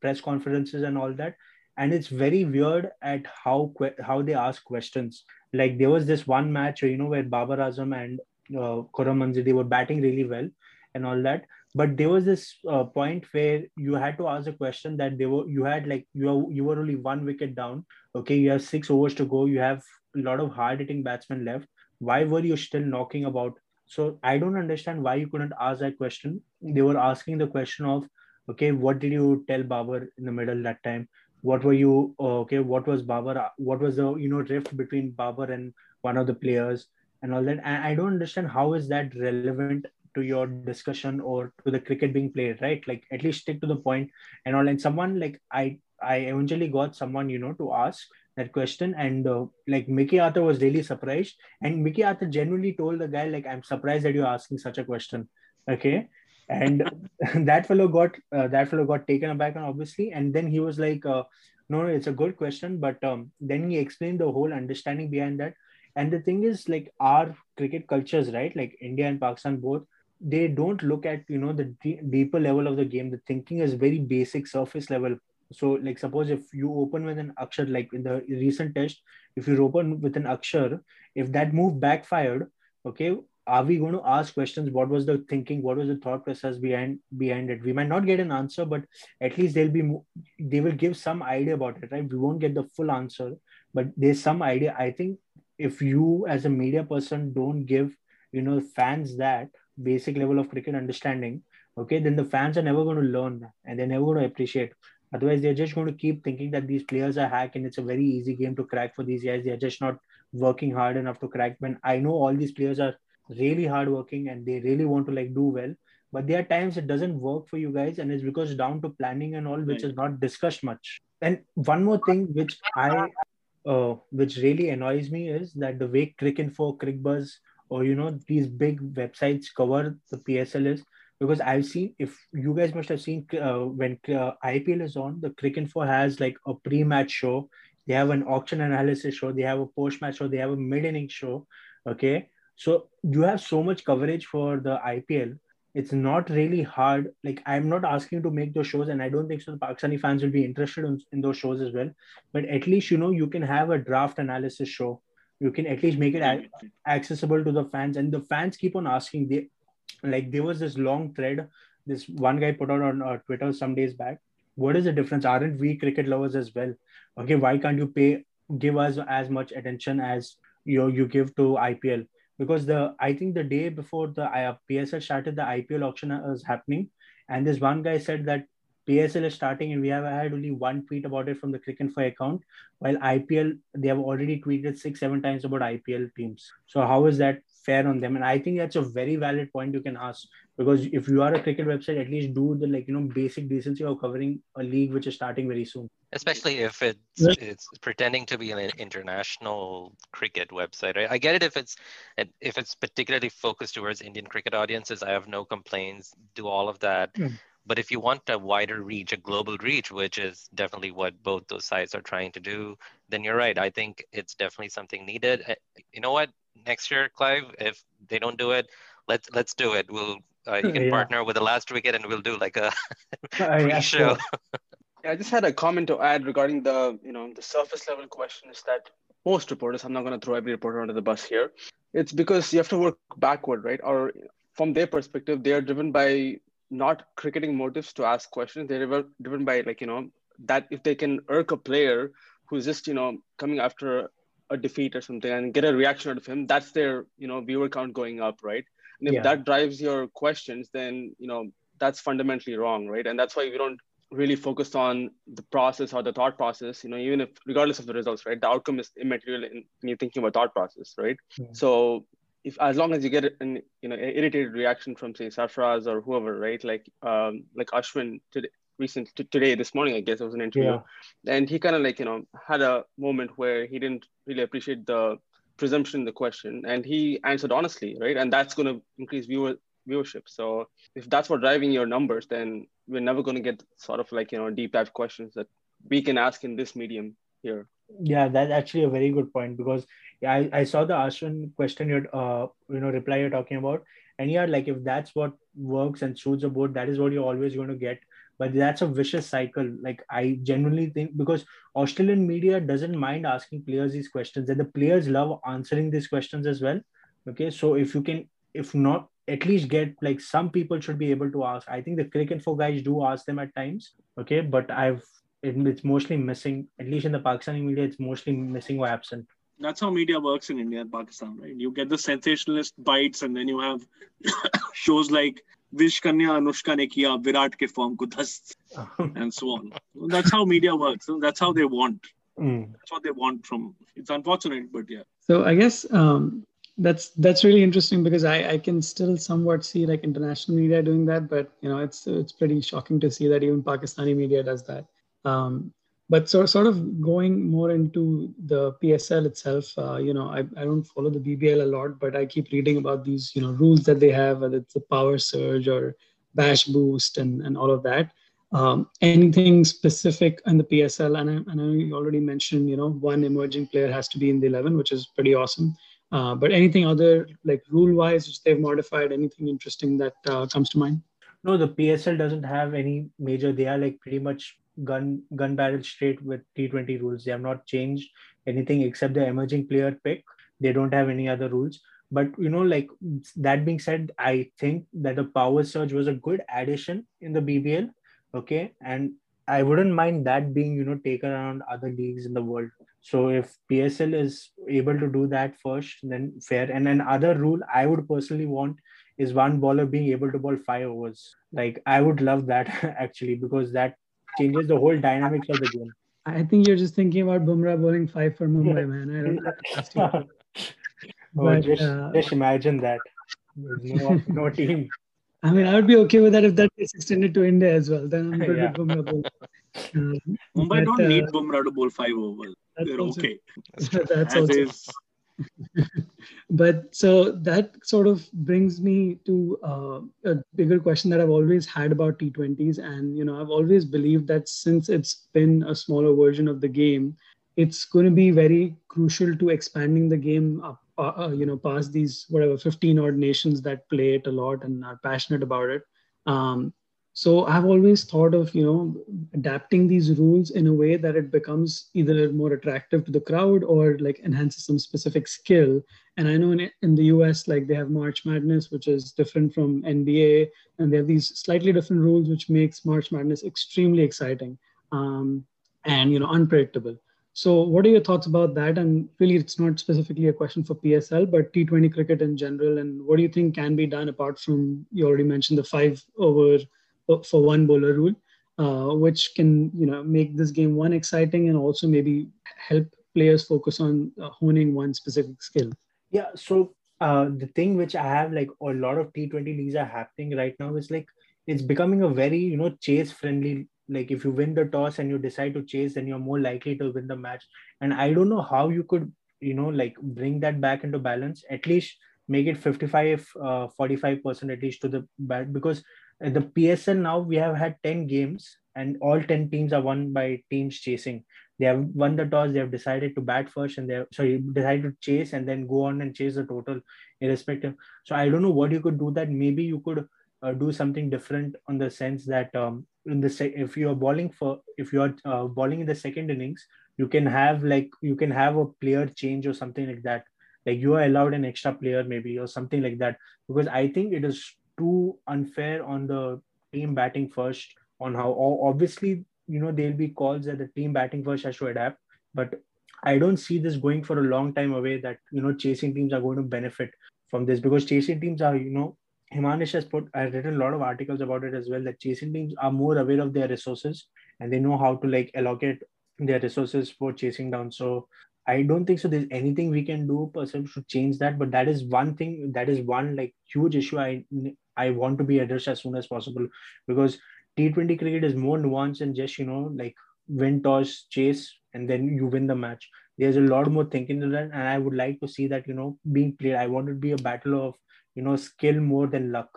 press conferences and all that, and it's very weird at how how they ask questions like there was this one match, you know, where Babar Azam and uh, Khurram they were batting really well and all that. But there was this uh, point where you had to ask a question that they were you had like you are, you were only one wicket down. Okay, you have six overs to go. You have a lot of hard hitting batsmen left. Why were you still knocking about? So I don't understand why you couldn't ask that question. They were asking the question of, okay, what did you tell Babar in the middle that time? What were you uh, okay what was Babar what was the you know rift between Babar and one of the players and all that? And I don't understand how is that relevant to your discussion or to the cricket being played right? Like at least stick to the point and all. And someone like I I eventually got someone you know to ask that question and uh, like Mickey Arthur was really surprised. And Mickey Arthur genuinely told the guy like I'm surprised that you're asking such a question. Okay and that fellow got uh, that fellow got taken aback and obviously. And then he was like uh, no, it's a good question but um, then he explained the whole understanding behind that. And the thing is like our cricket cultures right like india and pakistan both they don't look at you know the d- deeper level of the game. The thinking is very basic surface level. So like suppose if you open with an Axar like in the recent test if you open with an Axar if that move backfired okay are we going to ask questions? What was the thinking? What was the thought process behind behind it? We might not get an answer but at least they'll be they will give some idea about it right? We won't get the full answer but there's some idea. I think if you as a media person don't give you know fans that basic level of cricket understanding okay then the fans are never going to learn and they're never going to appreciate. Otherwise they're just going to keep thinking that these players are hack and it's a very easy game to crack for these guys. They're just not working hard enough to crack. When i know all these players are really hardworking and they really want to like do well. But there are times it doesn't work for you guys and it's because down to planning and all which is not discussed much. And one more thing which i uh, which really annoys me is that the way Cricinfo, Cricbuzz or you know these big websites cover the PSL is because I've seen if you guys must have seen uh, when uh, IPL is on, the Cricinfo has like a pre-match show, they have an auction analysis show, they have a post-match show, they have a mid-inning show, okay, so you have so much coverage for the IPL. It's not really hard. Like I'm not asking to make those shows, and I don't think so. The Pakistani fans will be interested in, in those shows as well. But at least you know you can have a draft analysis show. You can at least make it a- accessible to the fans, and the fans keep on asking. They like there was this long thread. This one guy put out on uh, Twitter some days back. What is the difference? Aren't we cricket lovers as well? Okay, why can't you pay give us as much attention as you you give to IPL? Because the I think the day before the uh, PSL started, the IPL auction was happening, and this one guy said that PSL is starting, and we have had only one tweet about it from the Cricinfo account, while IPL they have already tweeted six seven times about IPL teams. So how is that fair on them. And i think that's a very valid point you can ask. Because if you are a cricket website at least do the like you know basic decency of covering a league which is starting very soon. Especially if it's Yeah. it's pretending to be an international cricket website right? i get it if it's if it's particularly focused towards indian cricket audiences. I have no complaints do all of that. Hmm. but if you want a wider reach a global reach which is definitely what both those sites are trying to do then you're right. I think it's definitely something needed. Uh, you know what next year clive if they don't do it let's let's do it we'll uh, you can Yeah. partner with the last wicket and we'll do like a Uh, pre-show sure. I just had a comment to add regarding the you know the surface level questions that most reporters. I'm not going to throw every reporter under the bus here. It's because you have to work backward, right? Or from their perspective, they are driven by not cricketing motives to ask questions. They're driven- driven by like you know that if they can irk a player who's just you know coming after a defeat or something and get a reaction out of him, that's their you know viewer count going up, right? And if Yeah. that drives your questions, then you know that's fundamentally wrong, right? And that's why we don't really focus on the process or the thought process. You know, even if regardless of the results, right? The outcome is immaterial in, when you're thinking about thought process, right? Yeah. So if as long as you get an you know irritated reaction from say Safraz or whoever, right? Like um like Ashwin today recent t- today this morning I guess it was an interview Yeah. and he kind of like you know had a moment where he didn't really appreciate the presumption in the question and he answered honestly right and that's going to increase viewer viewership so if that's what driving your numbers then we're never going to get sort of like you know deep dive questions that we can ask in this medium here Yeah, that's actually a very good point because yeah, I, I saw the Ashwin question you're uh you know reply you're talking about, and yeah, like if that's what works and suits a board, that is what you're always going to get. But that's a vicious cycle. Like I genuinely think because Australian media doesn't mind asking players these questions, and the players love answering these questions as well. Okay, so if you can, if not, at least get like some people should be able to ask. I think the Cricinfo guys do ask them at times. Okay, but I've it, it's mostly missing at least in the pakistani media it's mostly missing or absent That's how media works in India and Pakistan, right? You get the sensationalist bites, and then you have shows like Vish Kanya Anushka ne kiya Virat ke form ko dhast, and so on. That's how media works. That's how they want. Mm. That's what they want from. It's unfortunate, but yeah. So I guess um, that's that's really interesting because I, I can still somewhat see like international media doing that, but you know it's it's pretty shocking to see that even Pakistani media does that. Um, but so sort of going more into the PSL itself, uh, you know, I, I don't follow the BBL a lot, but I keep reading about these you know rules that they have, whether it's the power surge or bash boost and and all of that. Um, anything specific in the PSL, and I, I know you already mentioned, you know, one emerging player has to be in the 11, which is pretty awesome. Uh, but anything other like rule wise, which they've modified, anything interesting that uh, comes to mind? no the psl doesn't have any major they are like pretty much gun gun barrel straight with t20 rules. They have not changed anything except the emerging player pick. They don't have any other rules. But you know like that being said i think that the power surge was a good addition in the bbl okay? And i wouldn't mind that being you know taken around other leagues in the world. So if psl is able to do that first then fair. And another rule i would personally want is one bowler being able to bowl five overs. Like i would love that actually because that changes the whole dynamics of the game I think you're just thinking about Bumrah bowling five for Mumbai, man. I don't know. Oh, But, just, uh, just imagine that There's no, no team I mean, I would be okay with that if that is extended to India as well. Then I'm good Yeah. with Bumrah bowling. Um, Mumbai but, don't uh, need Bumrah to bowl five overs. They're also- okay. That's As also is. but so that sort of brings me to uh, a bigger question that I've always had about T20s, and you know I've always believed that since it's been a smaller version of the game, it's going to be very crucial to expanding the game up, uh, uh, you know, past these whatever 15 odd nations that play it a lot and are passionate about it. Um, so I've always thought of you know adapting these rules in a way that it becomes either more attractive to the crowd or like enhances some specific skill. And I know in, in the US, like they have March Madness, which is different from NBA, and they have these slightly different rules, which makes March Madness extremely exciting um, and you know unpredictable. So, what are your thoughts about that? And really, it's not specifically a question for PSL, but T20 cricket in general. And what do you think can be done apart from you already mentioned the five over for one bowler rule, uh, which can you know make this game one exciting and also maybe help players focus on uh, honing one specific skill. yeah so uh, the thing which I have like a lot of T20 leagues are happening right now is like it's becoming a very you know chase friendly. Like if you win the toss and you decide to chase, then you're more likely to win the match. And I don't know how you could you know like bring that back into balance. At least make it 55 uh, 45% at least to the bat because the PSL now we have had 10 games and all 10 teams are won by teams chasing. They have won the toss they have decided to bat first and they have sorry decided to chase and then go on and chase the total irrespective. So i don't know what you could do that. Maybe you could uh, do something different on the sense that um, in the if you're bowling for if you're uh, bowling in the second innings you can have like you can have a player change or something like that. Like you are allowed an extra player maybe or something like that because i think it is too unfair on the team batting first on how obviously you know there'll be calls that the team batting first has to adapt but i don't see this going for a long time away that you know chasing teams are going to benefit from this because chasing teams are you know Himanish has put I've written a lot of articles about it as well that chasing teams are more aware of their resources and they know how to like allocate their resources for chasing down. So I don't think so. There's anything we can do per se to change that, but that is one thing. That is one like huge issue. I I want to be addressed as soon as possible because T20 cricket is more nuanced than just, you know, like win toss, chase, and then you win the match. There's a lot more thinking in that. And I would like to see that, you know, being played. I want it to be a battle of, you know, skill more than luck.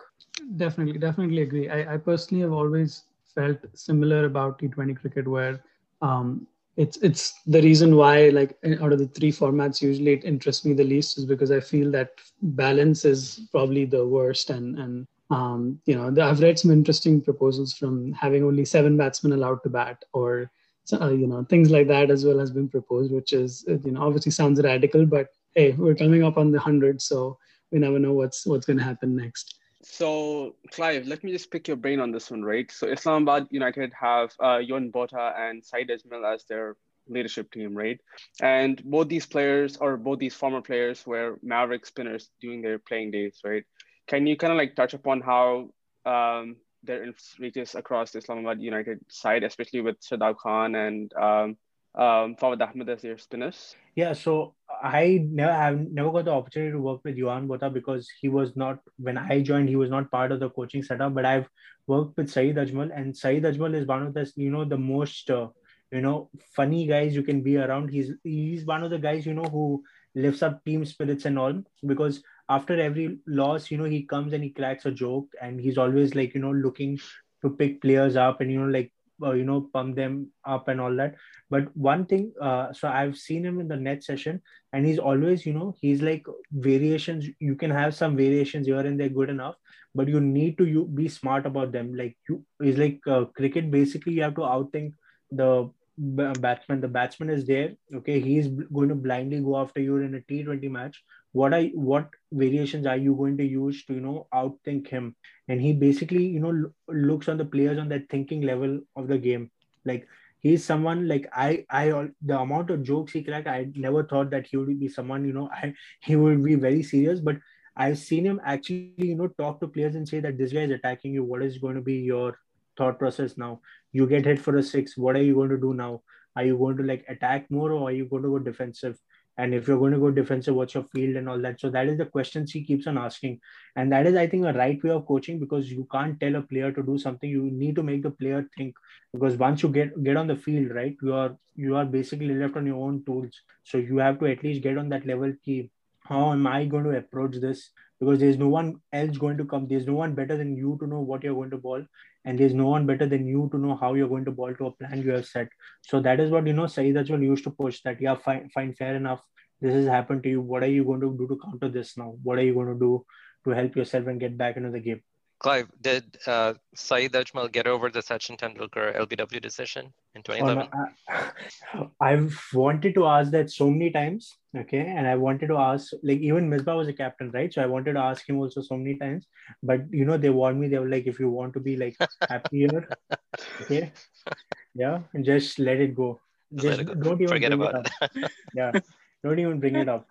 Definitely, definitely agree. I, I personally have always felt similar about T20 cricket where um, it's it's the reason why like out of the three formats usually it interests me the least is because i feel that balance is probably the worst and and um, you know, I've read some interesting proposals from having only seven batsmen allowed to bat, or uh, you know, things like that as well has been proposed, which is uh, you know obviously sounds radical, but hey, we're coming up on the hundred, so we never know what's what's going to happen next. So, Clive, let me just pick your brain on this one, right? So, Islamabad United have uh, Johan Botha and Saeed Ajmal as their leadership team, right? And both these players, or both these former players, were maverick spinners during their playing days, right? Can you kind of like touch upon how um, their influence reaches across the Islamabad United side, especially with Shadab Khan and um, um, Fawad Ahmed as their spinners? Yeah, so I never have never got the opportunity to work with Johan Botha because he was not when I joined he was not part of the coaching setup. But I've worked with Saeed Ajmal, and Saeed Ajmal is one of the you know the most uh, you know funny guys you can be around. He's he's one of the guys you know who lifts up team spirits and all because after every loss, you know, he comes and he cracks a joke and he's always like, you know, looking to pick players up and, you know, like, uh, you know, pump them up and all that. But one thing, uh, so I've seen him in the net session and he's always, you know, he's like variations. You can have some variations here and they're good enough, but you need to you be smart about them. Like you, is like uh, cricket. Basically, you have to outthink the batsman. The batsman is there. Okay, he's going to blindly go after you in a T20 match what are what variations are you going to use to you know outthink him and he basically you know looks on the players on that thinking level of the game. Like he's someone like i i the amount of jokes he cracked i never thought that he would be someone you know I, he would be very serious but i've seen him actually you know talk to players and say that this guy is attacking you. What is going to be your thought process now? You get hit for a six. What are you going to do now? Are you going to like attack more or are you going to go defensive and if you're going to go defensive what's your field and all that? So that is the questions he keeps on asking. And that is i think a right way of coaching because you can't tell a player to do something. You need to make the player think because once you get get on the field right you are you are basically left on your own tools. So you have to at least get on that level key. How am i going to approach this because there's no one else going to come. There's no one better than you to know what you're going to ball and there's no one better than you to know how you're going to ball to a plan you have set. So that is what you know Saeed Ajmal used to push that yeah fine fine fair enough. This has happened to you. What are you going to do to counter this now? What are you going to do to help yourself and get back into the game? Clive, did uh, Saeed Ajmal get over the Sachin Tendulkar LBW decision in 2011? Oh, no, I, have wanted to ask that so many times, okay, and I wanted to ask, like, even Misbah was a captain, right? So I wanted to ask him also so many times, but you know, they warned me, they were like, if you want to be like happier, okay, yeah, and just let it go. Just it go. don't even forget about it. it. yeah, don't even bring it up.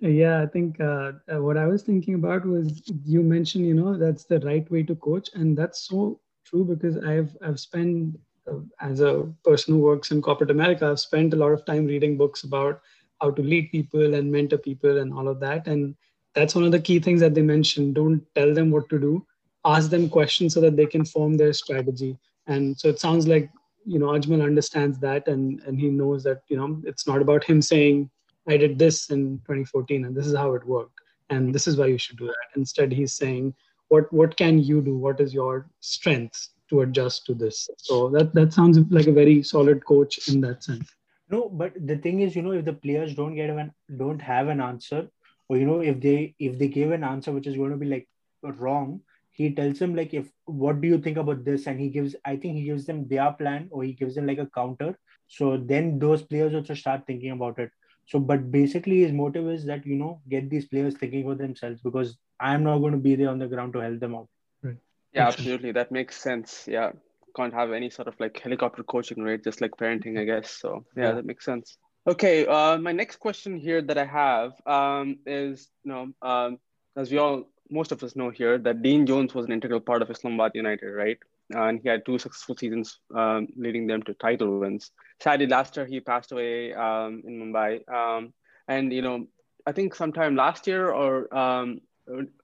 Yeah, I think uh, uh, what I was thinking about was you mentioned, you know, that's the right way to coach, and that's so true because I've I've spent uh, as a person who works in corporate America, I've spent a lot of time reading books about how to lead people and mentor people and all of that. And that's one of the key things that they mentioned. Don't tell them what to do. Ask them questions so that they can form their strategy. And so it sounds like you know Ajmal understands that, and and he knows that you know it's not about him saying I did this in 2014 and this is how it worked and this is why you should do that. Instead, he's saying what what can you do? What is your strength to adjust to this? So that that sounds like a very solid coach in that sense. No, but the thing is, you know, if the players don't get an don't have an answer, or you know, if they if they give an answer which is going to be like wrong, he tells them like if what do you think about this, and he gives I think he gives them their plan or he gives them like a counter. So then those players also start thinking about it. So, but basically his motive is that you know get these players thinking for themselves because I'm not going to be there on the ground to help them out. Right. Yeah, absolutely. That makes sense. Yeah. Can't have any sort of like helicopter coaching, right? Just like parenting, I guess. So yeah, Yeah. that makes sense. Okay. Uh, my next question here that I have um, is, you know, um, as we all, most of us know here, that Dean Jones was an integral part of Islamabad United, right? And he had two successful seasons, um, leading them to title wins. Sadly, last year he passed away um, in Mumbai. Um, and you know, I think sometime last year or um,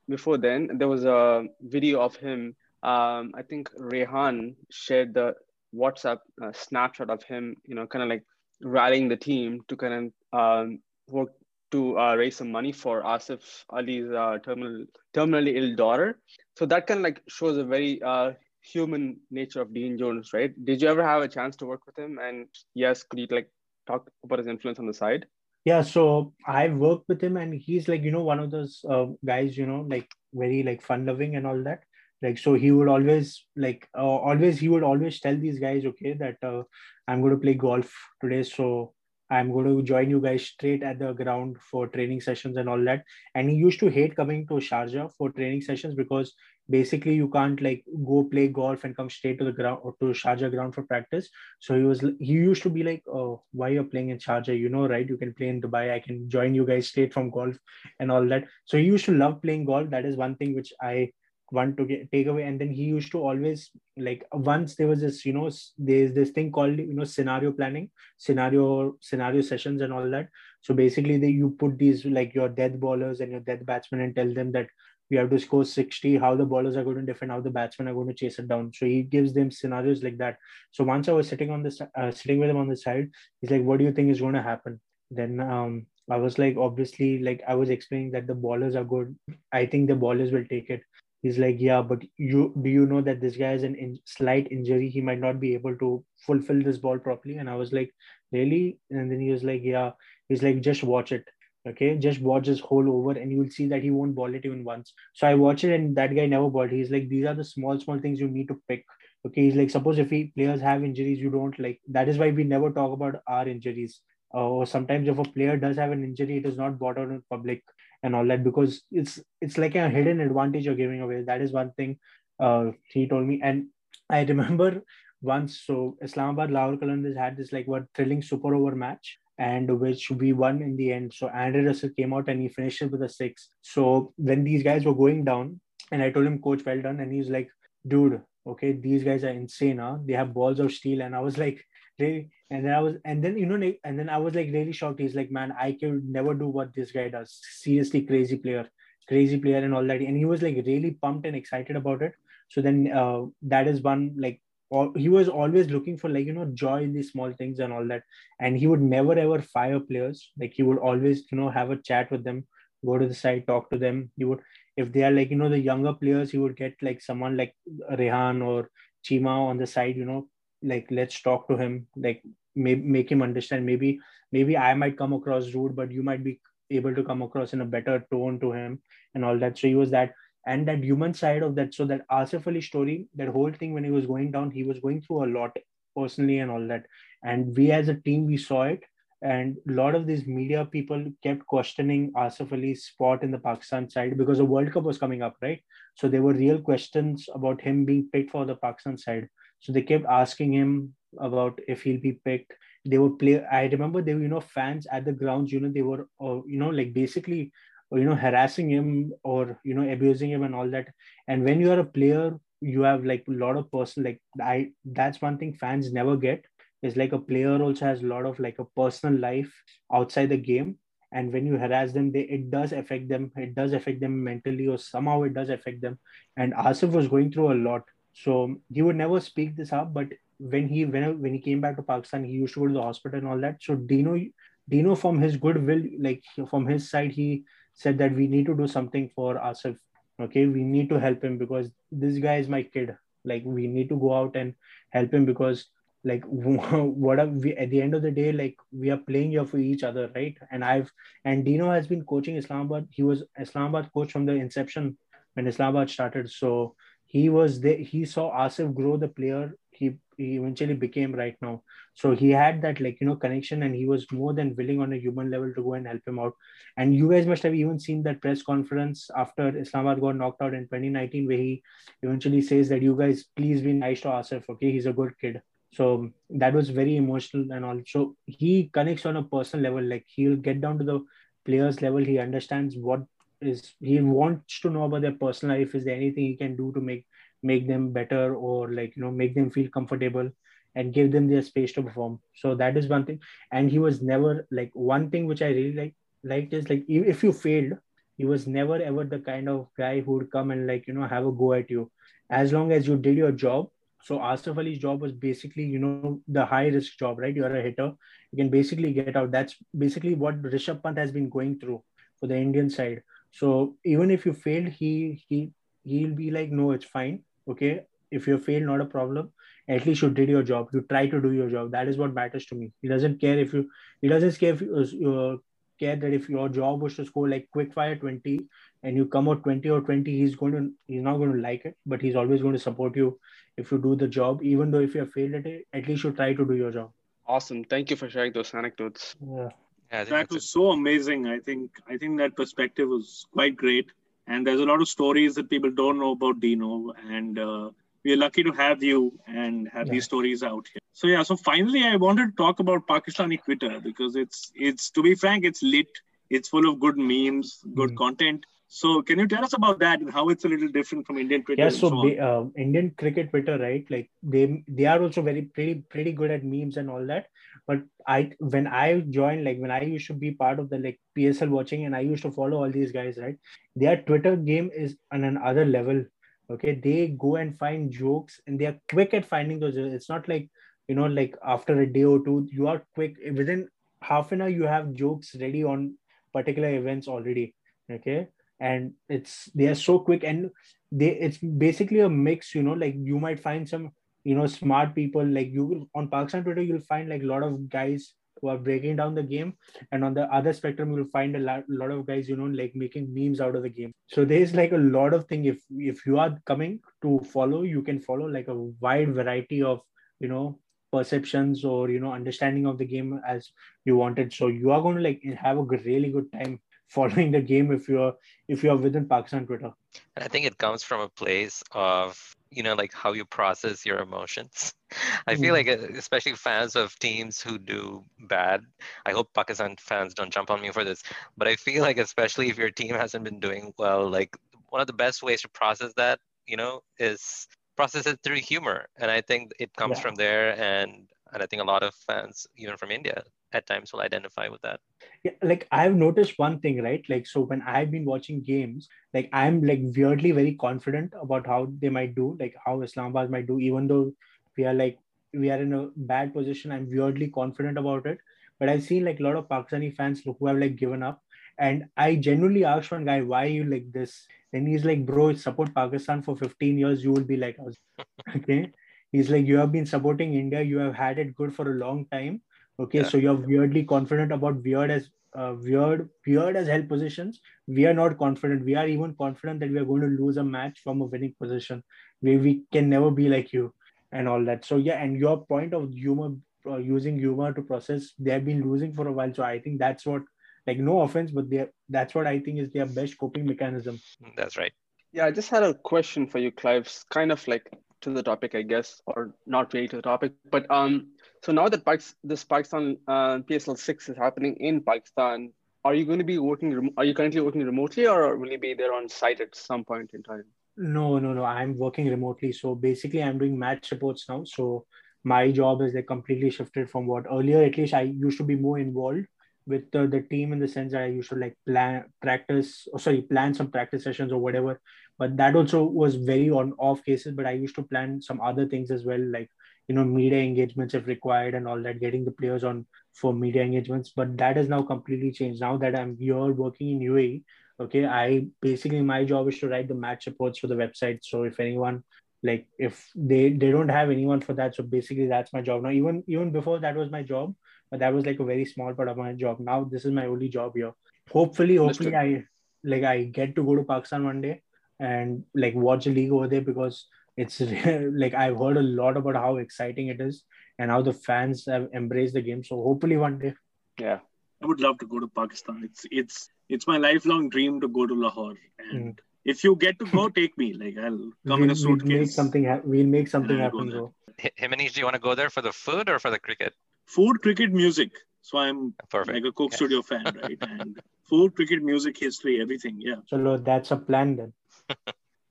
before then, there was a video of him. Um, I think Rehan shared the WhatsApp uh, snapshot of him, you know, kind of like rallying the team to kind of um, work to uh, raise some money for Asif Ali's uh, terminal, terminally ill daughter. So that kind of like shows a very uh, human nature of Dean Jones, right? Did you ever have a chance to work with him? And yes, could you like talk about his influence on the side? Yeah, so I've worked with him, and he's like you know one of those uh, guys, you know, like very like fun loving and all that. Like so, he would always like uh, always he would always tell these guys, okay, that uh, I'm going to play golf today, so I'm going to join you guys straight at the ground for training sessions and all that. And he used to hate coming to Sharjah for training sessions because basically you can't like go play golf and come straight to the ground or to Sharjah ground for practice. So he was he used to be like, oh, why you're playing in Sharjah? You know, right? You can play in Dubai. I can join you guys straight from golf and all that. So he used to love playing golf. That is one thing which I want to get take away. And then he used to always like once there was this you know there's this thing called you know scenario planning scenario scenario sessions and all that. So basically they, you put these like your death ballers and your death batsmen and tell them that we have to score 60 how the ballers are going to defend how the batsmen are going to chase it down. So he gives them scenarios like that. So once i was sitting on this uh, sitting with him on the side he's like what do you think is going to happen? Then um I was like, obviously, like I was explaining that the ballers are good. I think the ballers will take it he's like yeah but you do you know that this guy has an in, slight injury? He might not be able to fulfill this ball properly. And i was like really? And then he was like yeah. He's like just watch it okay? Just watch this whole over and you will see that he won't ball it even once. So i watch it and that guy never balled. He's like these are the small small things you need to pick okay? He's like suppose if we players have injuries you don't like. That is why we never talk about our injuries. Uh, or sometimes if a player does have an injury it is not brought out in public and all that because it's it's like a hidden advantage you're giving away. That is one thing uh, he told me. And I remember once, so Islamabad Lahore Qalandars had this like what thrilling super over match and which we won in the end. So Andre Russell came out and he finished it with a six. So when these guys were going down, and I told him, Coach, well done. And he's like, dude, okay, these guys are insane, huh? They have balls of steel. And I was like, really? And then I was, and then you know, and then I was like really shocked. He's like, man, I could never do what this guy does. Seriously, crazy player, crazy player, and all that. And he was like really pumped and excited about it. So then uh, that is one like all, he was always looking for like you know joy in these small things and all that. And he would never ever fire players. Like he would always you know have a chat with them, go to the side, talk to them. He would if they are like you know the younger players, he would get like someone like Rehan or Chima on the side, you know, like let's talk to him like maybe make him understand. Maybe maybe i might come across rude but you might be able to come across in a better tone to him and all that. So he was that and that human side of that. So that asif ali story that whole thing when he was going down he was going through a lot personally and all that. And we as a team we saw it. And a lot of these media people kept questioning Asif Ali's spot in the Pakistan side because the World Cup was coming up, right? So there were real questions about him being picked for the Pakistan side. So they kept asking him about if he'll be picked. They would play. I remember they were, you know, fans at the grounds. You know, they were, uh, you know, like basically, you know, harassing him or you know, abusing him and all that. And when you are a player, you have like a lot of personal. Like I, that's one thing fans never get. Is like a player also has a lot of like a personal life outside the game, and when you harass them they it does affect them it does affect them mentally or somehow it does affect them and asif was going through a lot so he would never speak this up but when he when, when he came back to pakistan he used to go to the hospital and all that. So Deano Deano from his goodwill like from his side he said that we need to do something for asif okay? We need to help him because this guy is my kid. Like we need to go out and help him because like what are we at the end of the day like we are playing here for each other right? And i've and Deano has been coaching islamabad. He was islamabad coach from the inception when islamabad started. So he was there he saw asif grow the player he he eventually became right now. So he had that like you know connection and he was more than willing on a human level to go and help him out. And you guys must have even seen that press conference after islamabad got knocked out in 2019 where he eventually says that you guys please be nice to asif okay? He's a good kid. So that was very emotional and also he connects on a personal level like he'll get down to the players level. He understands what is he wants to know about their personal life is there anything he can do to make make them better or like you know make them feel comfortable and give them their space to perform so that is one thing and he was never like one thing which i really like liked is like if you failed he was never ever the kind of guy who would come and like you know have a go at you as long as you did your job so Asif Ali's job was basically, you know, the high risk job, right? You're a hitter. You can basically get out. That's basically what Rishabh Pant has been going through for the Indian side. So even if you failed, he he he'll be like, no, it's fine. Okay. If you fail, not a problem. At least you did your job. You try to do your job. That is what matters to me. He doesn't care if you he doesn't care if you uh, care that if your job was to score like quick fire 20 and you come out 20 or 20 he's going to he's not going to like it but he's always going to support you if you do the job even though if you have failed at it at least you try to do your job awesome thank you for sharing those anecdotes yeah, Yeah, that that's was so amazing. I think I think that perspective was quite great. And there's a lot of stories that people don't know about Deano, and uh, we are lucky to have you and have Yeah. these stories out here. So yeah, so finally, I wanted to talk about Pakistani Twitter because it's it's to be frank, it's lit. It's full of good memes, good Mm. content. So can you tell us about that and how it's a little different from Indian Twitter? yeah so so on? uh, indian cricket twitter right like they they are also very pretty pretty good at memes and all that but i when i joined like when i used to be part of the like psl watching and i used to follow all these guys right? Their twitter game is on another level okay? They go and find jokes and they are quick at finding those it's not like you know like after a day or two you are quick. Within half an hour you have jokes ready on particular events already okay? And it's they are so quick and they it's basically a mix you know? Like you might find some you know smart people like you on pakistan twitter you'll find like a lot of guys who are breaking down the game. And on the other spectrum you'll find a lot, lot of guys you know like making memes out of the game. So there's like a lot of thing. If if you are coming to follow you can follow like a wide variety of you know perceptions or you know understanding of the game as you wanted so you are going to like have a really good time following the game if you're if you're within pakistan twitter. And I think it comes from a place of, you know, like how you process your emotions. I feel like, uh, especially fans of teams who do bad, I hope Pakistan fans don't jump on me for this, but I feel like, especially if your team hasn't been doing well, like one of the best ways to process that, you know, is process it through humor. And I think it comes Yeah. from there. And, and I think a lot of fans, even from India, at times will identify with that. yeah, like I've noticed one thing, right? Like, so when I've been watching games, like I'm like weirdly very confident about how they might do, like how Islamabad might do, even though we are like we are in a bad position. I'm weirdly confident about it. But I've seen like a lot of Pakistani fans who have like given up. And I genuinely asked one guy, why are you like this? And he's like, bro, support Pakistan for 15 years, you will be like okay. He's like, you have been supporting India, you have had it good for a long time okay Yeah. so you're weirdly confident about weird as uh, weird weird as hell positions we are not confident we are even confident that we are going to lose a match from a winning position where we can never be like you and all that so yeah and your point of humor uh, using humor to process they have been losing for a while so i think that's what like no offense but they that's what i think is their best coping mechanism That's right. Yeah, I just had a question for you, Clive. It's Kind of like to the topic, I guess, or not really to the topic. But um, so now that this Pakistan uh, PSL six is happening in Pakistan, are you going to be working? Are you currently working remotely, or will you be there on site at some point in time? No, no, no. I'm working remotely. So basically, I'm doing match reports now. So my job is like completely shifted from what earlier, at least I used to be more involved with the, the team in the sense that I used to like plan practice or sorry plan some practice sessions or whatever. But that also was very on off cases. But I used to plan some other things as well, like you know media engagements if required and all that, getting the players on for media engagements. But that has now completely changed. Now that I'm here working in UAE, okay, I basically my job is to write the match reports for the website. So if anyone like if they they don't have anyone for that so basically that's my job now even even before that was my job but that was like a very small part of my job now this is my only job here hopefully hopefully i like i get to go to pakistan one day and like watch the league over there because it's like i've heard a lot about how exciting it is and how the fans have embraced the game so hopefully one day yeah I would love to go to Pakistan. It's it's it's my lifelong dream to go to Lahore. And Mm. if you get to go, take me. Like I'll come in a we'll, we'll make something ha- we'll make something Yeah, I'll go happen there. bro Hi- Himanish, do you want to go there for the food or for the cricket? Food, cricket, music. So I'm Perfect. like a Coke Yeah. Studio fan, right? And food, cricket, music, history, everything. Yeah. so that's a plan then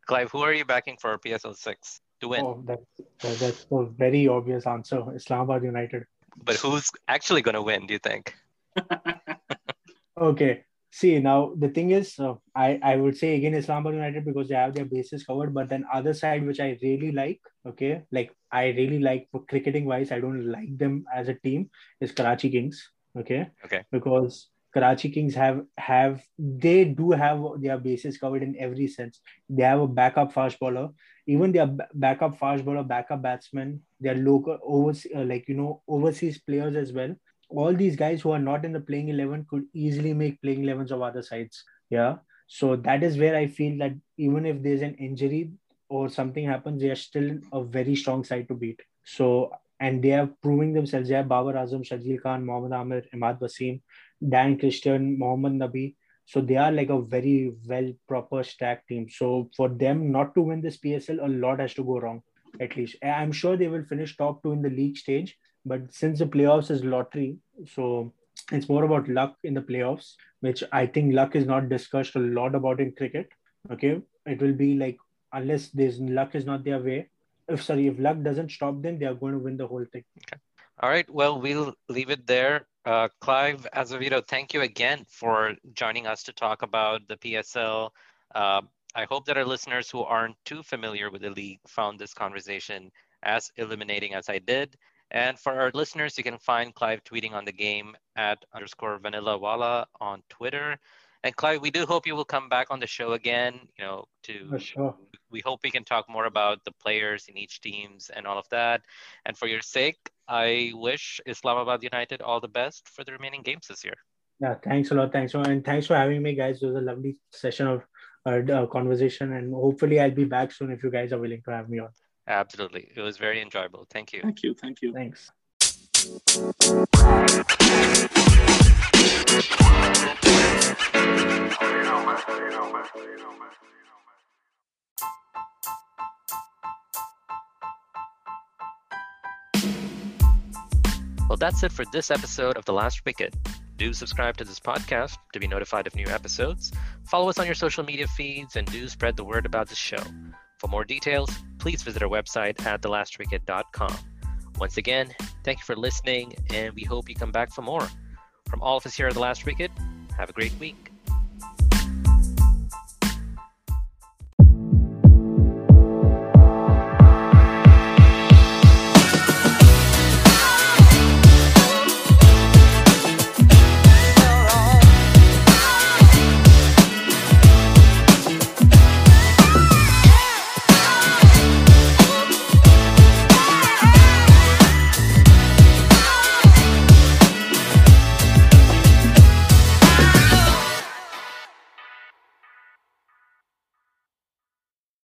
Clive, who are you backing for PSL six to win? oh that's that, that's a very obvious answer islamabad united But who's actually going to win? Do you think? Okay. See now the thing is, uh, I I would say again Islamabad United because they have their bases covered. But then other side which I really like, okay, like I really like for cricketing wise, I don't like them as a team is Karachi Kings. Okay. Okay. Because Karachi Kings have have they do have their bases covered in every sense. They have a backup fast bowler, even their ba- backup fast bowler, backup batsman, their local overseas uh, like you know overseas players as well. All these guys who are not in the playing 11 could easily make playing 11s of other sides. Yeah. So that is where i feel that even if there's an injury or something happens they are still a very strong side to beat. So and they are proving themselves. They have babar azam sharjeel khan mohammad amir imad wasim dan christian mohammad nabi so they are like a very well proper stacked team so for them not to win this psl a lot has to go wrong at least i'm sure they will finish top two in the league stage but since the playoffs is lottery, so it's more about luck in the playoffs, which I think luck is not discussed a lot about in cricket. Okay, it will be like unless there's luck is not their way. If sorry, if luck doesn't stop them, they are going to win the whole thing. All right. Well, we'll leave it there. Uh, Clive Azavedo, thank you again for joining us to talk about the PSL. Uh, I hope that our listeners who aren't too familiar with the league found this conversation as illuminating as I did. And for our listeners, you can find Clive tweeting on the game at underscore vanillawallah on Twitter. And Clive, we do hope you will come back on the show again, you know, to For sure. we hope we can talk more about the players in each teams and all of that. And for your sake, I wish Islamabad United all the best for the remaining games this year. Yeah, thanks a lot. Thanks for, and thanks for having me, guys. It was a lovely session of uh, uh, conversation, and hopefully I'll be back soon if you guys are willing to have me on. Absolutely. It was very enjoyable. Thank you. Thank you. Thank you. Thanks. Well, that's it for this episode of The Last Wicket. Do subscribe to this podcast to be notified of new episodes. Follow us on your social media feeds and do spread the word about the show. For more details, please visit our website at thelastwicket.com. Once again, thank you for listening, and we hope you come back for more. From all of us here at The Last Wicket, have a great week.